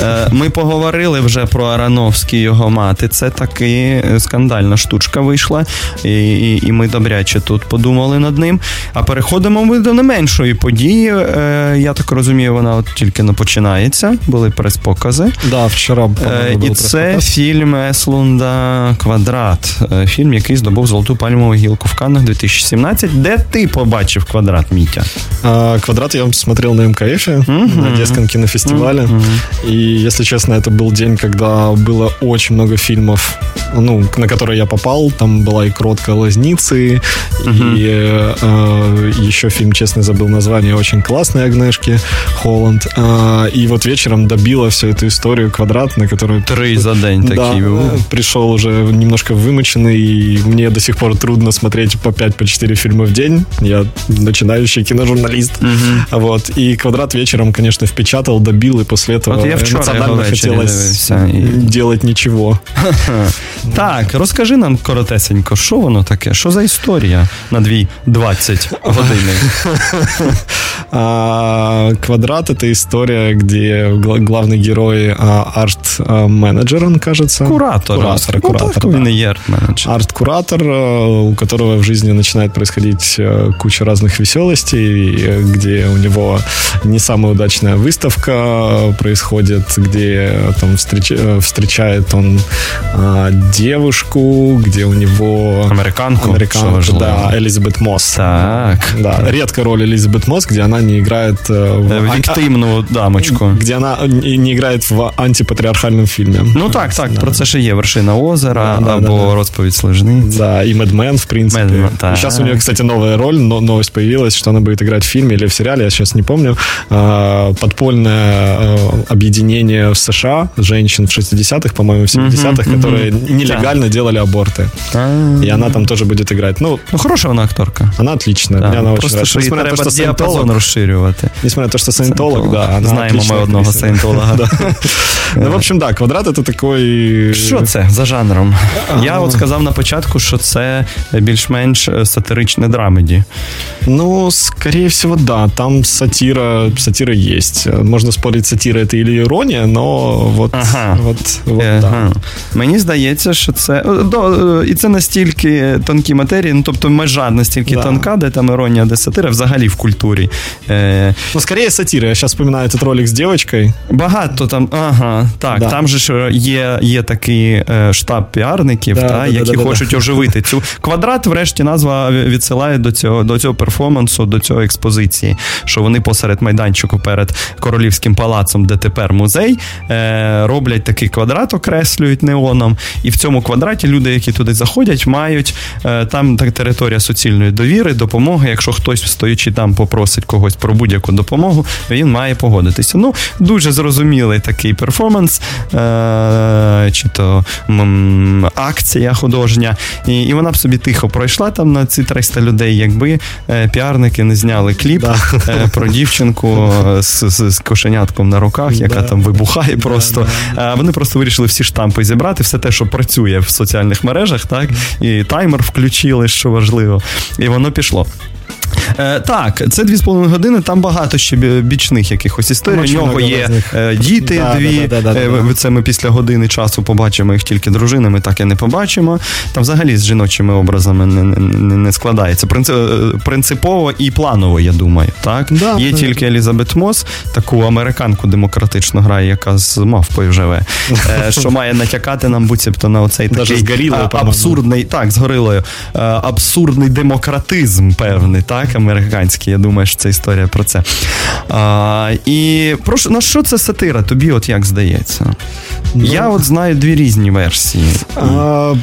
Е, ми поговорили вже про Арановський його мати. Це таки скандальна штучка вийшла, і, і, і ми добряче тут подумали над ним. А переходимо ми до не меншої події. Е, я так розумію, вона от тільки не починається. Були прес-покази. Да, вчора е, І це фільм Еслунда Квадрат. Фільм, який здобув золоту пальмову гілку в Каннах 2017. Де ти побачив квадрат, Мітя? А, квадрат я смотрел на МКФ, uh-huh. на Одесском кинофестивале. Uh-huh. И, если честно, это был день, когда было очень много фильмов ну, на который я попал, там была и кротка Лазницы, угу. и э, еще фильм, честно, забыл название, очень классный Агнешки, Холланд. Э, и вот вечером добила всю эту историю квадрат, на которую... Три за день да, такие. пришел уже немножко вымученный, и мне до сих пор трудно смотреть по 5 по 4 фильма в день. Я начинающий киножурналист. Угу. Вот. И квадрат вечером, конечно, впечатал, добил, и после этого вот я эмоционально хотелось і... делать ничего. Так, розкажи нам коротесенько, що воно таке? Що за історія на дві 20 години? Квадрат — это история, где главный герой арт-менеджер, он, кажется. Куратор. Куратор, куратор, ну, да. Арт-куратор, у которого в жизни начинает происходить куча разных веселостей, где у него не самая удачная выставка происходит, где там встреч, встречает он девушку, где у него... Американку. Американку, да, Элизабет Мосс. Так. Да, редкая роль Элизабет Мосс, где она не играет в... Виктимну дамочку. Где она не играет в антипатриархальном фильме. Ну так, так, да. про це ще є вершина озера да, або да, да. розповідь служниці. Да, и Мэдмен, в принципе. Мэдмен, да. Сейчас у нее, кстати, новая роль, но новость появилась, что она будет играть в фильме или в сериале, я сейчас не помню. Подпольное объединение в США женщин в 60-х, по-моему, в 70-х, mm-hmm, которые mm-hmm. нелегально делали аборты. И она там тоже будет играть. Ну, ну хорошая она акторка. Она отличная. Да, Мне она просто очень нравится. Несмотря на то, что діапазон розширювати. Несмотря на то, что саентолог, да. Знаємо ми одного саентолога. Ну, в общем, да, квадрат это такой... Що це за жанром? Я от сказав на початку, що це більш-менш сатиричне драмеді. Ну, скорее всего, да. Там сатира, сатира есть. Можно спорить, сатира это или ирония, но вот, ага. вот, вот ага. да. Мені здається, що це. До, і це настільки тонкі матерії, ну тобто межа настільки да. тонка, де там іронія, де сатира, взагалі в культурі. Е... Ну, скорее сатира. Я зараз вспоминаю этот ролик з дівчинкою. Багато там, ага, так. Да. Там же ж є є такий штаб піарників, да, та, які хочуть оживити цю квадрат, врешті, назва відсилає до цього до цього перформансу, до цього експозиції, що вони посеред майданчику перед королівським палацом, де тепер музей, е, роблять такий квадрат, окреслюють неоном. І в цьому квадраті люди, які туди заходять, мають е, там так, територія суцільної довіри, допомоги. Якщо хтось, стоячи там, попросить когось про будь-яку допомогу, він має погодитися. Ну, дуже зрозумілий такий перформанс, е, чи то м, акція художня. І, і вона б собі тихо пройшла там на ці 300 людей, якби е, піарники не зняли кліп да. е, про дівчинку з, з, з кошенятком на руках, яка да. там вибухає просто. Да, вони просто вирішили всі штампи зібрати, все те, що працює в соціальних мережах, так, і таймер включили, що важливо, і воно пішло. Е, Так, це дві з половиною години. Там багато ще бічних якихось історій. У нього є е, діти да, дві. Да, да, е, це ми після години часу побачимо їх тільки дружинами, так і не побачимо. Там взагалі з жіночими образами не не, не складається. Е, принципово і планово, я думаю. Так? Є тільки Елізабет Мос, таку американку демократично грає, яка з мавпою живе, е, що має натякати нам буцімто на оцей такий згорілою, абсурдний, так, з горилою, абсурдний демократизм певний. так? так, американський. Я думаю, що це історія про це. А, І про на що це сатира? Тобі от як здається? Ну, Я от знаю дві різні версії. А,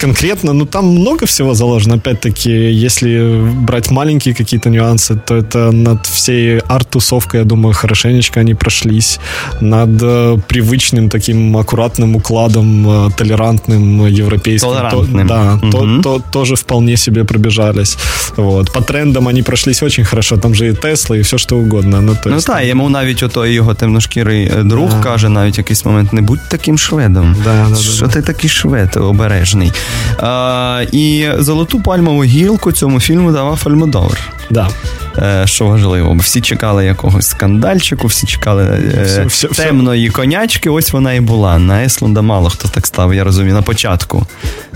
конкретно, ну там много всего заложено. Опять-таки, если брать маленькие какие-то нюансы, то это над всей арт-тусовкой, я думаю, хорошенечко они прошлись. Над э, привычным таким аккуратным укладом, э, толерантным, европейским. Толерантным. То, да, угу. то, то, тоже вполне себе пробежались. Вот. По трендам брендом они прошлись очень хорошо. Там же і Тесла, і все що угодно. Ну, то ну так, йому навіть отой його темношкірий е, друг да. каже, навіть якийсь момент: не будь таким шведом. Да, да, що ти такий швед обережний? А, І золоту пальмову гілку цьому фільму давав Альмодовр. Да. Е, що важливо, всі чекали якогось скандальчику, всі чекали все, все, темної все. конячки. Ось вона і була. На Еслунда мало хто так став, я розумію, на початку.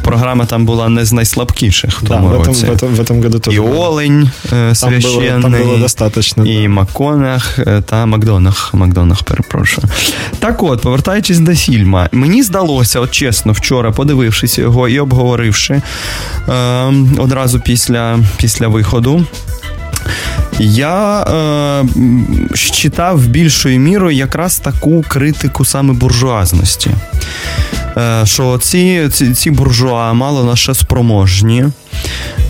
Програма там була не з найслабкіших в тому да, році. В этом, в этом году і Олень е, священний, там було, там було достаточно, і да. Маконах та Макдонах. Макдонах, перепрошую. Так от, повертаючись до фільма, мені здалося, от чесно, вчора, подивившись його і обговоривши е, одразу після, після виходу. Я е, читав більшою мірою якраз таку критику саме буржуазності. Що ці, ці, ці буржуа мало на що спроможні.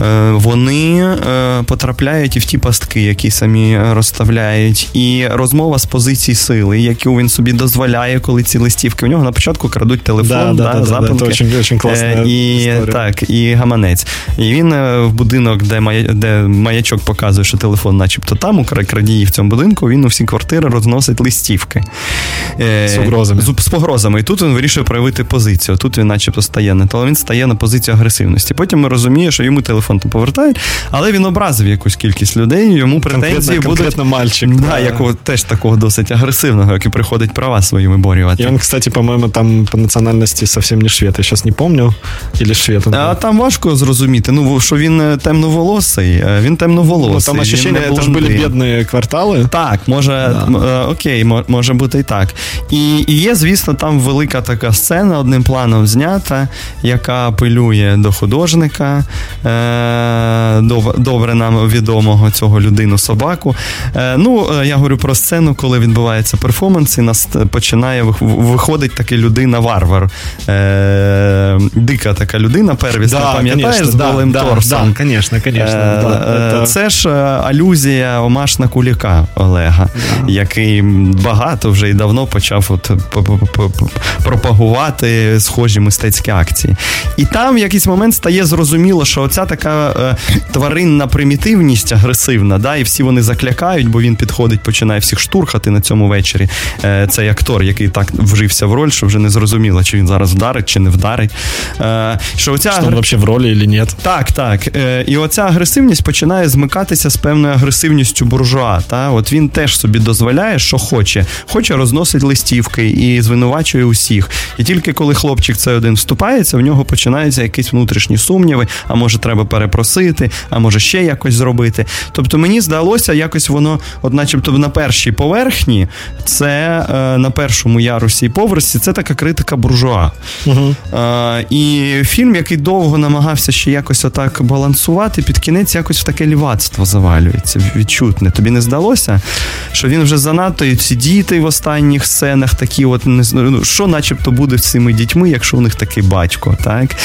Е, вони е, потрапляють і в ті пастки, які самі розставляють, і розмова з позиції сили, яку він собі дозволяє, коли ці листівки. У нього на початку крадуть телефон, да, да, да, запинки. Да, очень, очень класна і історія. так, і гаманець. І він в будинок, де мая, де маячок показує, що телефон, начебто, там у крадії в цьому будинку, він у всі квартири розносить листівки з погрозами. З, з погрозами. І тут він вирішує проявити позицію. Тут він, начебто, стає не то він стає на позицію агресивності. Потім ми розуміємо, що йому телефон там повертають, але він образив якусь кількість людей. Йому претензії будуть... Конкретно мальчик. Да, якого теж такого досить агресивного, який приходить права свої виборювати. І він, кстати, по-моєму, там по національності зовсім не швед. Я зараз не пам'ятаю. Или швед. А там важко зрозуміти. Ну що він е, темноволосий. Е, він темноволосий. Ну, там ощущення, це ж були бідні квартали. Так, може, да. окей, може бути і так. І, і є, звісно, там велика така сцена одним планом знята, яка апелює до художника. Е, добре нам відомого цього людину собаку. Е, ну, е, я говорю про сцену, коли відбувається перформанс, і нас починає виходить таки людина-варвар. Дика така людина, первісна, да, пам'ятаєш, конечно, з голим да, торсом. Да, конечно, конечно, Це ж алюзія омаш на куліка Олега, який багато вже і давно почав от пропагувати схожі мистецькі акції. І там в якийсь момент стає зрозуміло, що оця така е, тваринна примітивність агресивна, да, і всі вони заклякають, бо він підходить, починає всіх штурхати на цьому вечорі. Е, Цей актор, який так вжився в роль, що вже не зрозуміло, чи він зараз вдарить, чи не вдарить. Е, Що оця що він взагалі в ролі чи ні? Так, так. Е, І оця агресивність починає змикатися з певною агресивністю буржуа. Та? От він теж собі дозволяє, що хоче. Хоче розносить листівки і звинувачує усіх. І тільки коли хлопчик цей один вступається, в нього починаються якісь внутрішні сумніви, а може треба перепросити, а може ще якось зробити. Тобто мені здалося, якось воно, от начебто на першій поверхні, це е, на першому ярусі і поверсі, це така критика буржуа. Угу. Е, і фільм, який довго намагався ще якось отак балансувати, під кінець якось в таке лівацтво завалюється. Відчутне. Тобі не здалося, що він вже занадто і ці діти в останніх сценах такі, от не ну, що, начебто, буде з цими дітьми, якщо у них такий батько, так?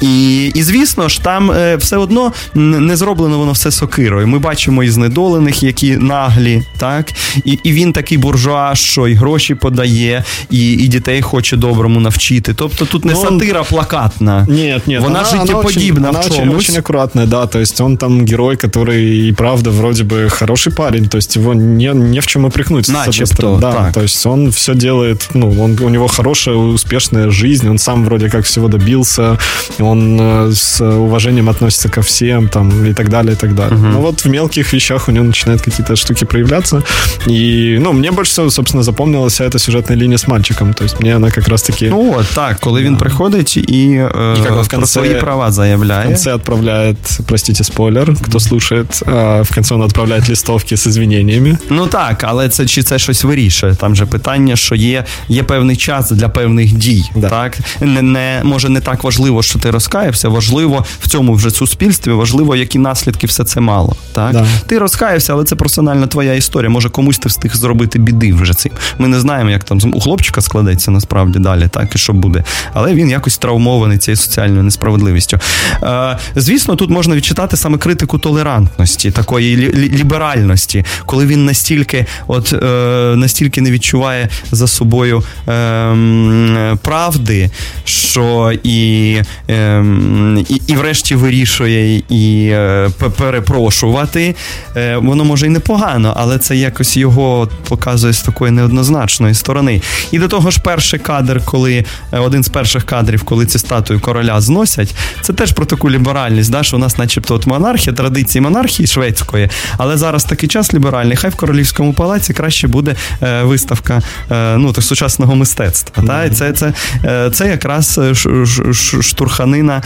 І, і звісно ж, там е, все одно не зроблено воно все сокирою. Ми бачимо і знедолених, які наглі, так? І і він такий буржуа, що і гроші подає, і і дітей хоче доброму навчити. Тобто тут не ну, сатира плакатна. Ні, ні, вона, вона життєподібна вона в чомусь. Очень, очень аккуратная, да. То есть он там герой, который и правда вроде бы хороший парень. То есть его не, не в чем упрекнуть. Начебто, да. Так. То есть он все делает, ну, он, у него хорошая, успешная жизнь, он сам вроде как всего добился, он э, с уважением относится ко всем, там, и так далее, и так далее. Угу. Но вот в мелких вещах у него начинают какие-то штуки проявляться. И, ну, мне больше всего, собственно, запомнилась вся эта сюжетная линия с мальчиком. То есть мне она как раз-таки... Ну, от так, коли він приходить і, е, і как в конце, про свої права заявляє. В конце отправляет, простите, спойлер, кто слушает, в конце он отправляет листовки з извинениями. Ну так, але це чи це щось вирішує? Там же питання, що є є певний час для певних дій. Да. Так не, не може не так важливо, що ти розкаявся. Важливо в цьому вже суспільстві, важливо, які наслідки все це мало. Так да. ти розкаявся, але це персональна твоя історія. Може комусь ти встиг зробити біди вже цим. Ми не знаємо, як там у хлопчика складеться насправді далі, так і що буде. Але він якось травмований цією соціальною несправедливістю. Е, Звісно, тут можна відчитати саме критику толерантності, такої ліберальності, коли він настільки, от е, настільки не відчуває за собою е, правди, що і, е, і, і врешті вирішує і е, перепрошувати. Е, воно може і непогано, але це якось його показує з такої неоднозначної сторони. І до того ж, перший кадр, коли е, один з перших кадрів, коли ці статую короля зносять, це теж про таку ліберальність, да, що у нас, начебто, от монархія, традиції монархії шведської, але зараз такий час ліберальний. Хай в королівському палаці краще буде е, виставка ну, так, сучасного мистецтва. Mm-hmm. Та? І це, це, це якраз штурхани станина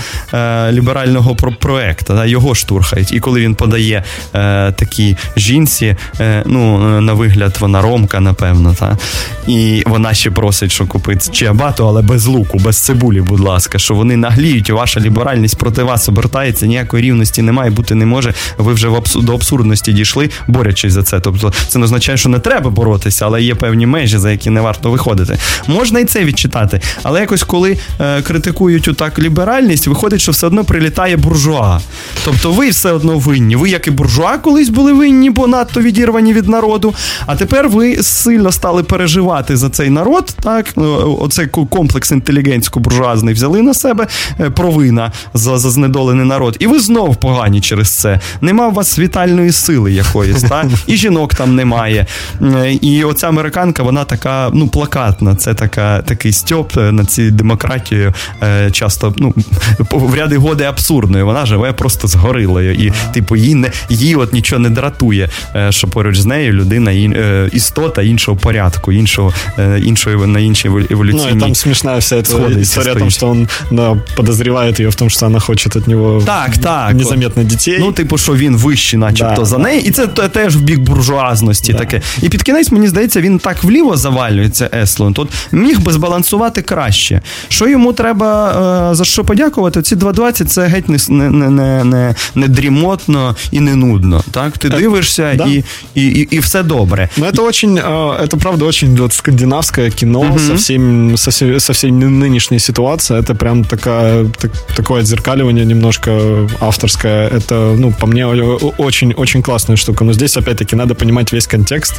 про- проекту. Да, його штурхають. І коли він подає е, такій жінці, е, ну, е, на вигляд, вона ромка, напевно, та, і вона ще просить, що купить чиабату, але без луку, без цибулі, будь ласка, що вони нагліють, ваша ліберальність проти вас обертається, ніякої рівності немає, бути не може. Ви вже в абсу- до абсурдності дійшли, борючись за це. Тобто це не означає, що не треба боротися, але є певні межі, за які не варто виходити. Можна і це відчитати, але якось коли е, критикують отак ліберальність, виходить, що все одно прилітає буржуа. Тобто ви все одно винні. Ви, як і буржуа, колись були винні, бо надто відірвані від народу. А тепер ви сильно стали переживати за цей народ. Так, Ну, оцей комплекс інтелігентсько-буржуазний взяли на себе е, провина за, за знедолений народ. І ви знов погані через це. Нема у вас вітальної сили якоїсь, так? і жінок там немає. І оця американка, вона така ну, плакатна. Це така, такий стьоп е, на цій демократію е, часто ну, в ряди годи абсурдною. Вона живе просто з горилою. І, типу, їй не їй от нічого не дратує, е, що поруч з нею людина ін- е, істота іншого порядку, іншого, е, іншої на іншій Ну, и там смешная вся эта сходности история о том, стоит. что он да, подозревает ее в том, что она хочет от него Так, так. незаметно детей. Ну, типу, що він вищий, начебто, Да, за неї, і це теж в бік буржуазності Да. таке. І під кінець, мені здається, він так вліво завалюється Еслон. Тут міг би збалансувати краще. Що йому треба за що подякувати? Ці 2.20 це геть не, с- не, не, не, не, не дрімотно і не нудно. Так? Ти дивишся Е, да. і, і, і, і все добре. Но это очень, э, это правда очень вот скандинавское кино со, всем, со, всей, со всей ны- нынешней ситуацией. Это прям такая, так- такое отзеркаливание немножко авторское. Это, ну, по мне, о- очень, очень классная штука. Но здесь, опять-таки, надо понимать весь контекст,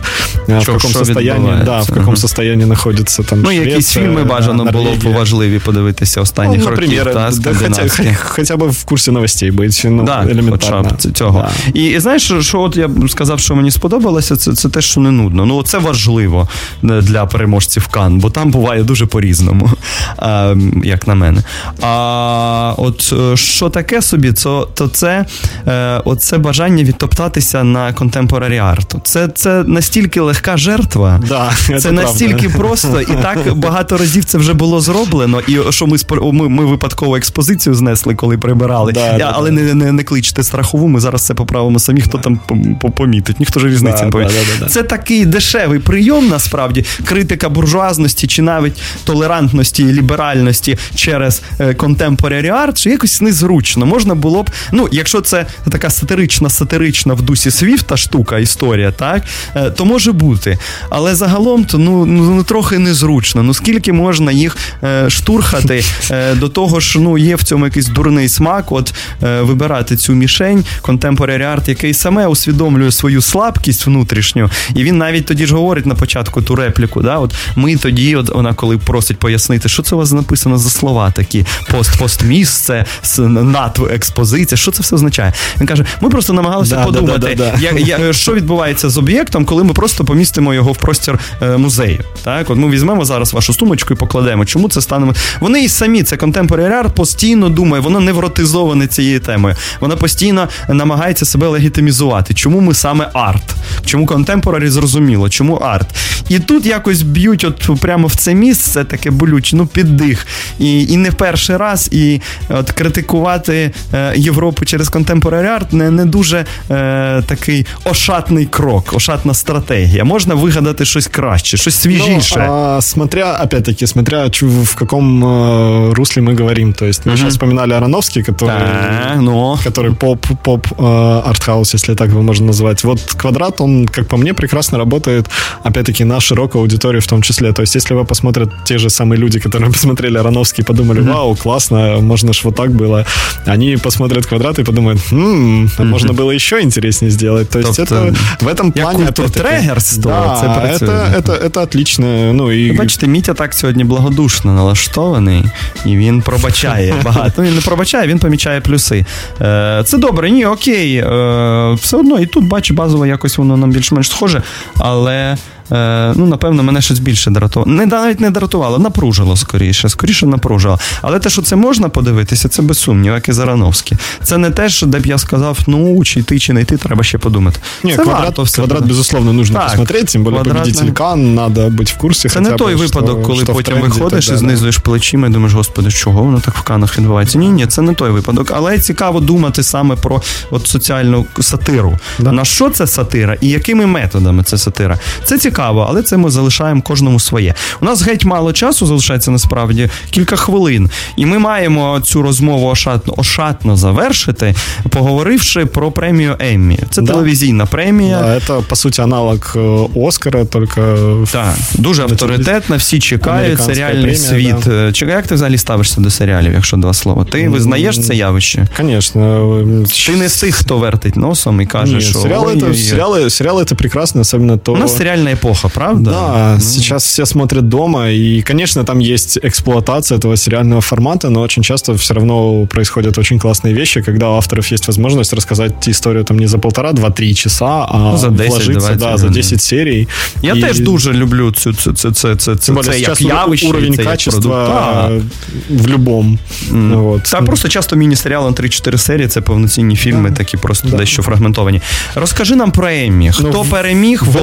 э, в Що- каком що состоянии, відбувається. да, в каком Ага. состоянии находится там Ну, якісь Швеция, фільми бажано було б Норвегия. важливі подивитися останніх Ну, например, років. Та, да, хотя, скандинавські. хотя бы в курсе новостей быть, ну, Да, элементарно. хоча б цього. Да. І, і знаєш, що- що от я б сказав, що мені сподобалося, це, це те, що не нудно. Ну, це важливо е, для переможців Кан, бо там буває дуже по-різному, а, як на мене. А от е, що таке собі, то, то це е, оце бажання відтоптатися на контемпорарі арту. Це, це настільки легка жертва. Да, Це это настільки правда. просто, і так багато разів це вже було зроблено. І що ми спор- ми, ми випадково експозицію знесли, коли прибирали. Да, Я- да, але да. не, не, не кличте страхову, ми зараз це поправимо самі, хто там по- помітить. Ніхто ж різниці Да, не помітить. да, да, да, да. Це такий дешевий прийом, насправді, критика буржуазності чи навіть толерантності і ліберальності через е, contemporary art, що якось незручно. Можна було б, ну, якщо це така сатирична, сатирична в дусі Свіфта штука, історія, так, е, то може бути. Але загалом то ну, ну, ну трохи незручно. Ну скільки можна їх е, штурхати е, до того ж, ну є в цьому якийсь дурний смак, от е, вибирати цю мішень, contemporary art, який саме усвідомлює свою слабкість внутрішню, і він навіть тоді ж говорить на початку ту репліку. Да? От ми тоді, от вона коли просить пояснити, що це у вас написано за слова такі: пост, постмісце, с- натв, експозиція. Що це все означає? Він каже: ми просто намагалися Да, подумати, да, да, да. Я, я, що відбувається з об'єктом, коли ми просто помістимо його в простір е, музею. Так, от ми візьмемо зараз вашу сумочку і покладемо. Чому це станемо? Вони і самі це contemporary art постійно думає, воно невротизоване цією темою. Вона постійно намагається себе легітимізувати. Чому ми саме арт? Чому contemporary зрозуміло? Чому арт? І тут якось б'ють, от прямо в це місце таке болюче, ну піддих. І, і не в перший раз, і от критикувати е, Європу через contemporary art не, не дуже е, такий ошатний крок, ошатна стратегія. Можна вигадати щось краще, щось свіжіше. Ну, а, смотря, опять-таки, смотря чу- в каком э, русле мы говорим. То есть мы сейчас вспоминали Ароновский, который, Так, ну. который поп, поп э, артхаус, если так его можно назвать. Вот квадрат, он, как по мне, прекрасно работает, опять-таки, на широкую аудиторию в том числе. То есть, если вы посмотрят те же самые люди, которые посмотрели Ароновский и подумали, вау, классно, можно ж вот так было. Они посмотрят квадрат и подумают, «М, а можно было еще интереснее сделать. То есть, Тобто, это в этом як плане... культуртрегерство, Да, це працює. это, это, это отлично. Ну, и Бачите, Мітя так сьогодні благодушно налаштований, і він пробачає багато. Ну, він не пробачає, він помічає плюси. Е, Це добре, ні, окей. Е, Все одно і тут бачу, базово якось воно нам більш-менш схоже, але. Е, ну, напевно, мене щось більше дратувало. Не навіть не дратувало, напружило скоріше. Скоріше напружило. Але те, що це можна подивитися, це без сумніву, як і Зарановський. Це не те, що де б я сказав, ну, чи йти, чи не йти, треба ще подумати. Не, це квадрат, варто все квадрат буде. безусловно, нужно Так, посмотреть, тем более квадратный. победитель Кан, надо быть в курсе. Це хотя не бы, той что- випадок, коли что в потім тренде и виходиш і так далее. знизуєш плечима і думаєш, господи, чого воно так в канах відбувається? Ні, ні, це не той випадок. Але цікаво думати саме про от соціальну сатиру. Да. На що це сатира і якими методами це сатира? Це цікаво, але це ми залишаємо кожному своє. У нас геть мало часу залишається насправді кілька хвилин, і ми маємо цю розмову ошатно, ошатно завершити, поговоривши про премію Еммі. Це Да. телевізійна премія. Да, это, по сути, аналог э, Оскара, только в- Так, дуже авторитетна, всі чекають Американська серіальний премія, світ. Е, Чекай, як ти взагалі ставишся до серіалів, якщо два слова? Ти визнаєш це явище? Конечно. э, Ти не з тих, хто вертить носом і каже, Нет, що сериалы, ой, это, ой, ой. сериалы, сериалы это прекрасно, особенно то... у нас серіальна епоха, правда? Да, сейчас все смотрят дома, и, конечно, там есть эксплуатация этого сериального формата, но очень часто все равно происходят очень классные вещи, когда у авторов есть возможность рассказать историю там не за полтора, два-три часа, а Ну, за 10, вложиться, 20, да, за да. 10 серий. Я И теж дуже люблю цю, цю, цю, цю, цю, Тем более це як сейчас явище, уровень це як качества продукт. Так. в любом. Вот. Та просто часто міні-серіали на 3-4 серії це повноцінні фільми, такі просто дещо фрагментовані. Розкажи нам про Еммі. Хто Ну, в- переміг в в этом-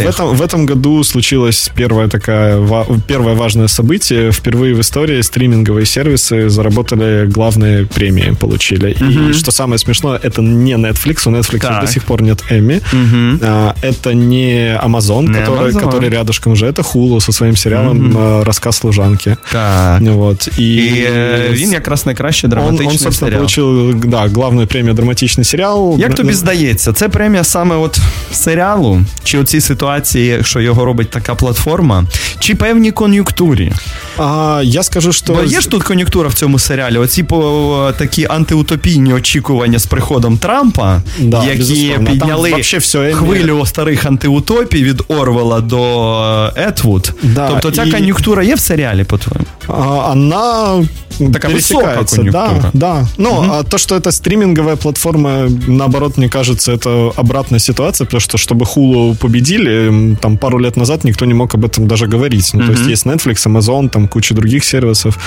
головних В номінаціях? этом, в этом году случилось первое, такая, ва- первое важное событие. Впервые в истории стриминговые сервисы заработали главные премии, получили. И что самое смешное, это не Netflix. У Netflix Так. до сих пор нет Эмми. А, это не Amazon, Не который, Amazon. который рядышком уже. Это Hulu со своим сериалом а, «Рассказ служанки». Так. Вот. И, І е, він якраз найкраще он, драматичний он, собственно, серіал. получил да, главную премию «Драматичный сериал». Як тобі здається, це премія саме от серіалу, чи оці ситуації, що його робить така платформа, чи певні кон'юнктурі? А, я скажу, что... Бо є ж тут кон'юнктура в цьому серіалі. Оці по такі антиутопійні очікування з приходом Трампа, Да, які безусловно. Там підняли вообще всё Еммі- хвилю старих антиутопій від Орвела до е, Етвуд. Да, тобто ця і- кон'юнктура є в серіалі, по-твоєму? А, Она Такая пересекается, высокая да, конъюнктура. да. Но а то, что это стриминговая платформа, наоборот, мне кажется, это обратная ситуация, потому что чтобы Hulu победили, м, там пару лет назад никто не мог об этом даже говорить. Ну, то есть есть Netflix, Amazon, там куча других сервисов.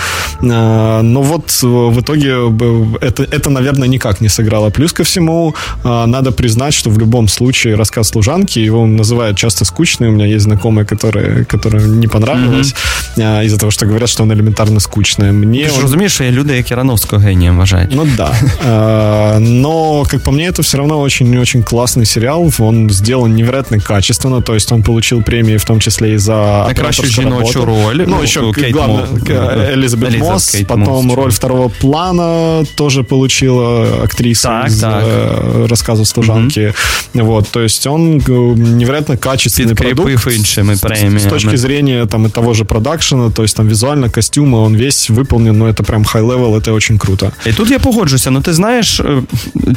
А, но вот э, в итоге б- это, это, наверное, никак не сыграло. Плюс ко всему, а, надо признать, что в любом случае рассказ служанки, его называют часто скучный. У меня есть знакомые, которые, которым не понравилось а, из-за того, что говорят, что он элементарно скучный. Мне Ти ж он- розумієш, що є люди, які Рановського генієм вважають. ну да. А, Но, как по мне, это все равно очень-очень классный сериал. Он сделан невероятно качественно. То есть он получил премии, в том числе и за Найкращу операторскую жіночу работу. роль. Ну, Ну, еще Кейт главное, Мосс, к- да. Элизабет Элизабет Мосс, Кейт потом Мосс, роль чудо. второго плана тоже получила актриса Так, из так. э, рассказа служанки. Вот, то есть он э, невероятно качественный продукт. Підкріпив іншими С- С преміями. точки зрения там и того же продакшена, то есть там визуально костюмы, он весь выполнен, но это прям high-level, это очень круто. І тут я погоджуся. Ну ти знаєш, е,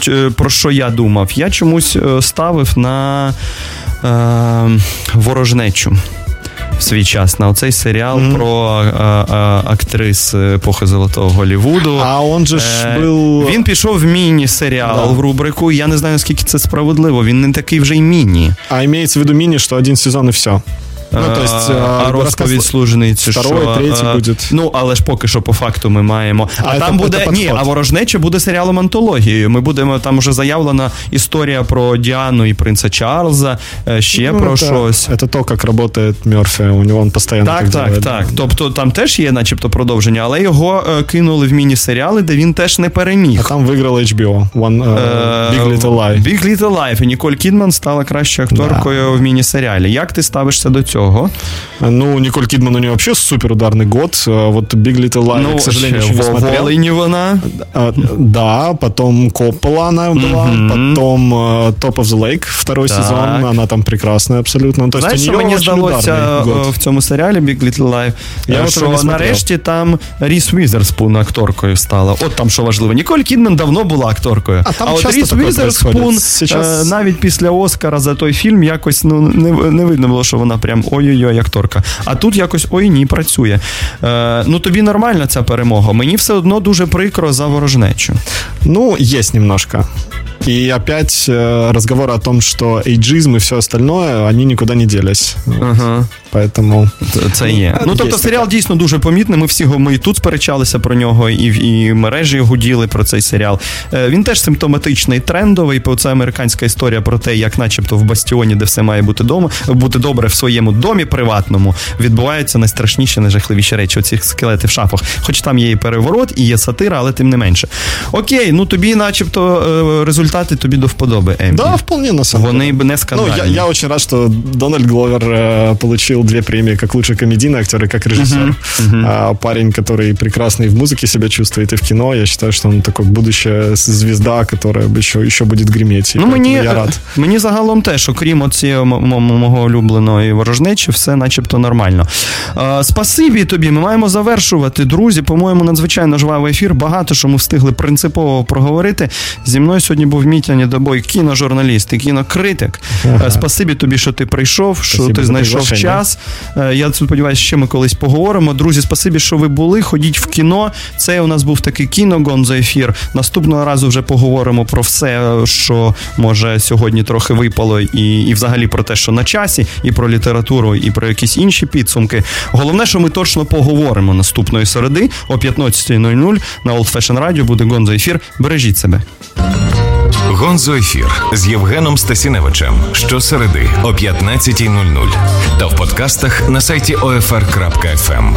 ч- про що я думав? Я чомусь е, ставив на е, ворожнечу. В свій час на оцей серіал про а, а, актрис епохи Золотого Голлівуду. А он же ж Е, был... Він пішов в міні-серіал Да. в рубрику. Я не знаю, наскільки це справедливо. Він не такий вже й міні. А імеється в виду міні, що один сезон і все. Ну, то есть, а, а, а розповідь рассказ- служениці, Второй, що, третій а, буде. Ну, але ж поки що по факту ми маємо. А, А там це- буде це ні, підход. а ворожнеча буде серіалом антологією. Ми будемо там вже заявлена історія про Діану і принца Чарльза, е, ще Ну, про это, щось. Это то, как работает Мерфи. У него он постоянно Так, так, так, делает. так. Тобто там теж є, начебто, продовження, але його е, кинули в міні-серіали, де він теж не переміг. А там выиграл HBO. One, uh, Е, Big Little Lie. Big Little Life. І Ніколь Кідман стала кращою акторкою в міні-серіалі. Як ти ставишся до цього? Ну, Николь Кидман у нее вообще супер ударный год. А Вот Big Little Lie, я, к сожалению, еще не в смотрел. Волині вона. А, да, потом Коппола она была, потом э, Top of the Lake второй Так. сезон, она там прекрасная абсолютно. Ну, То есть Знаєш, у що нее мені очень здалося ударный год. е, в цьому серіалі Big Little Life? Я Е, от що його не смотрел. нарешті там Ріс Візерспун акторкою стала. От там що важливо. Ніколь Кідман давно була акторкою. А там от часто Ріс таке Візерспун происходит. Сейчас- е, навіть після Оскара за той фільм якось ну не, не видно було, що вона прям ой-ой-ой, акторка. А тут якось ой ні, працює. Е, ну тобі нормальна ця перемога. Мені все одно дуже прикро за ворожнечу. Ну, є немножко. И опять э, разговор о том, что эйджизм и все остальное, они никуда не делись. Ага. Поэтому це є. Ну тобто серіал дійсно дуже помітний. Ми всі ми і тут сперечалися про нього, і і мережі гуділи про цей серіал. Е, він теж симптоматичний, трендовий. Це американська історія про те, як, начебто, в бастіоні, де все має бути дома, бути добре в своєму домі приватному, відбуваються найстрашніші, найжахливіші речі. Оці скелети в шафах. Хоч там є і переворот, і є сатира, але тим не менше. Окей, ну тобі, начебто, е, результати тобі до вподоби. Емі. Да, вполне на самом Вони б не скандальні. Ну, я, я очень рад, що Дональд Гловер э, получил две премии как лучший комедийный актер и как режиссер. Uh-huh, uh-huh. А, парень, который прекрасный в музыке себя чувствует и в кино. Я считаю, что он такой будущая звезда, которая еще, еще будет греметь. Ну, мені, я рад. Мені загалом теж, окрім оцієї мого улюбленої ворожнечі, все начебто нормально. А, спасибі тобі. Ми маємо завершувати. Друзі, по-моєму, надзвичайно жвавий ефір. Багато що ми встигли принципово проговорити. Зі мною сьогодні був Мітя Недобой, кіножурналіст і кінокритик. Ага. Спасибі тобі, що ти прийшов, що Спасибо ти знайшов час. Е, я сподіваюся, що ми колись поговоримо. Друзі, спасибі, що ви були. Ходіть в кіно. Це у нас був такий кіногон за ефір. Наступного разу вже поговоримо про все, що може сьогодні трохи випало, і, і взагалі про те, що на часі, і про літературу, і про якісь інші підсумки. Головне, що ми точно поговоримо наступної середи о 15.00 на Old Fashion Radio буде гон за ефір. Бережіть себе. Гонзо ефір з Євгеном Стасіневичем щосереди о 15.00 та в подкастах на сайті OFR.FM.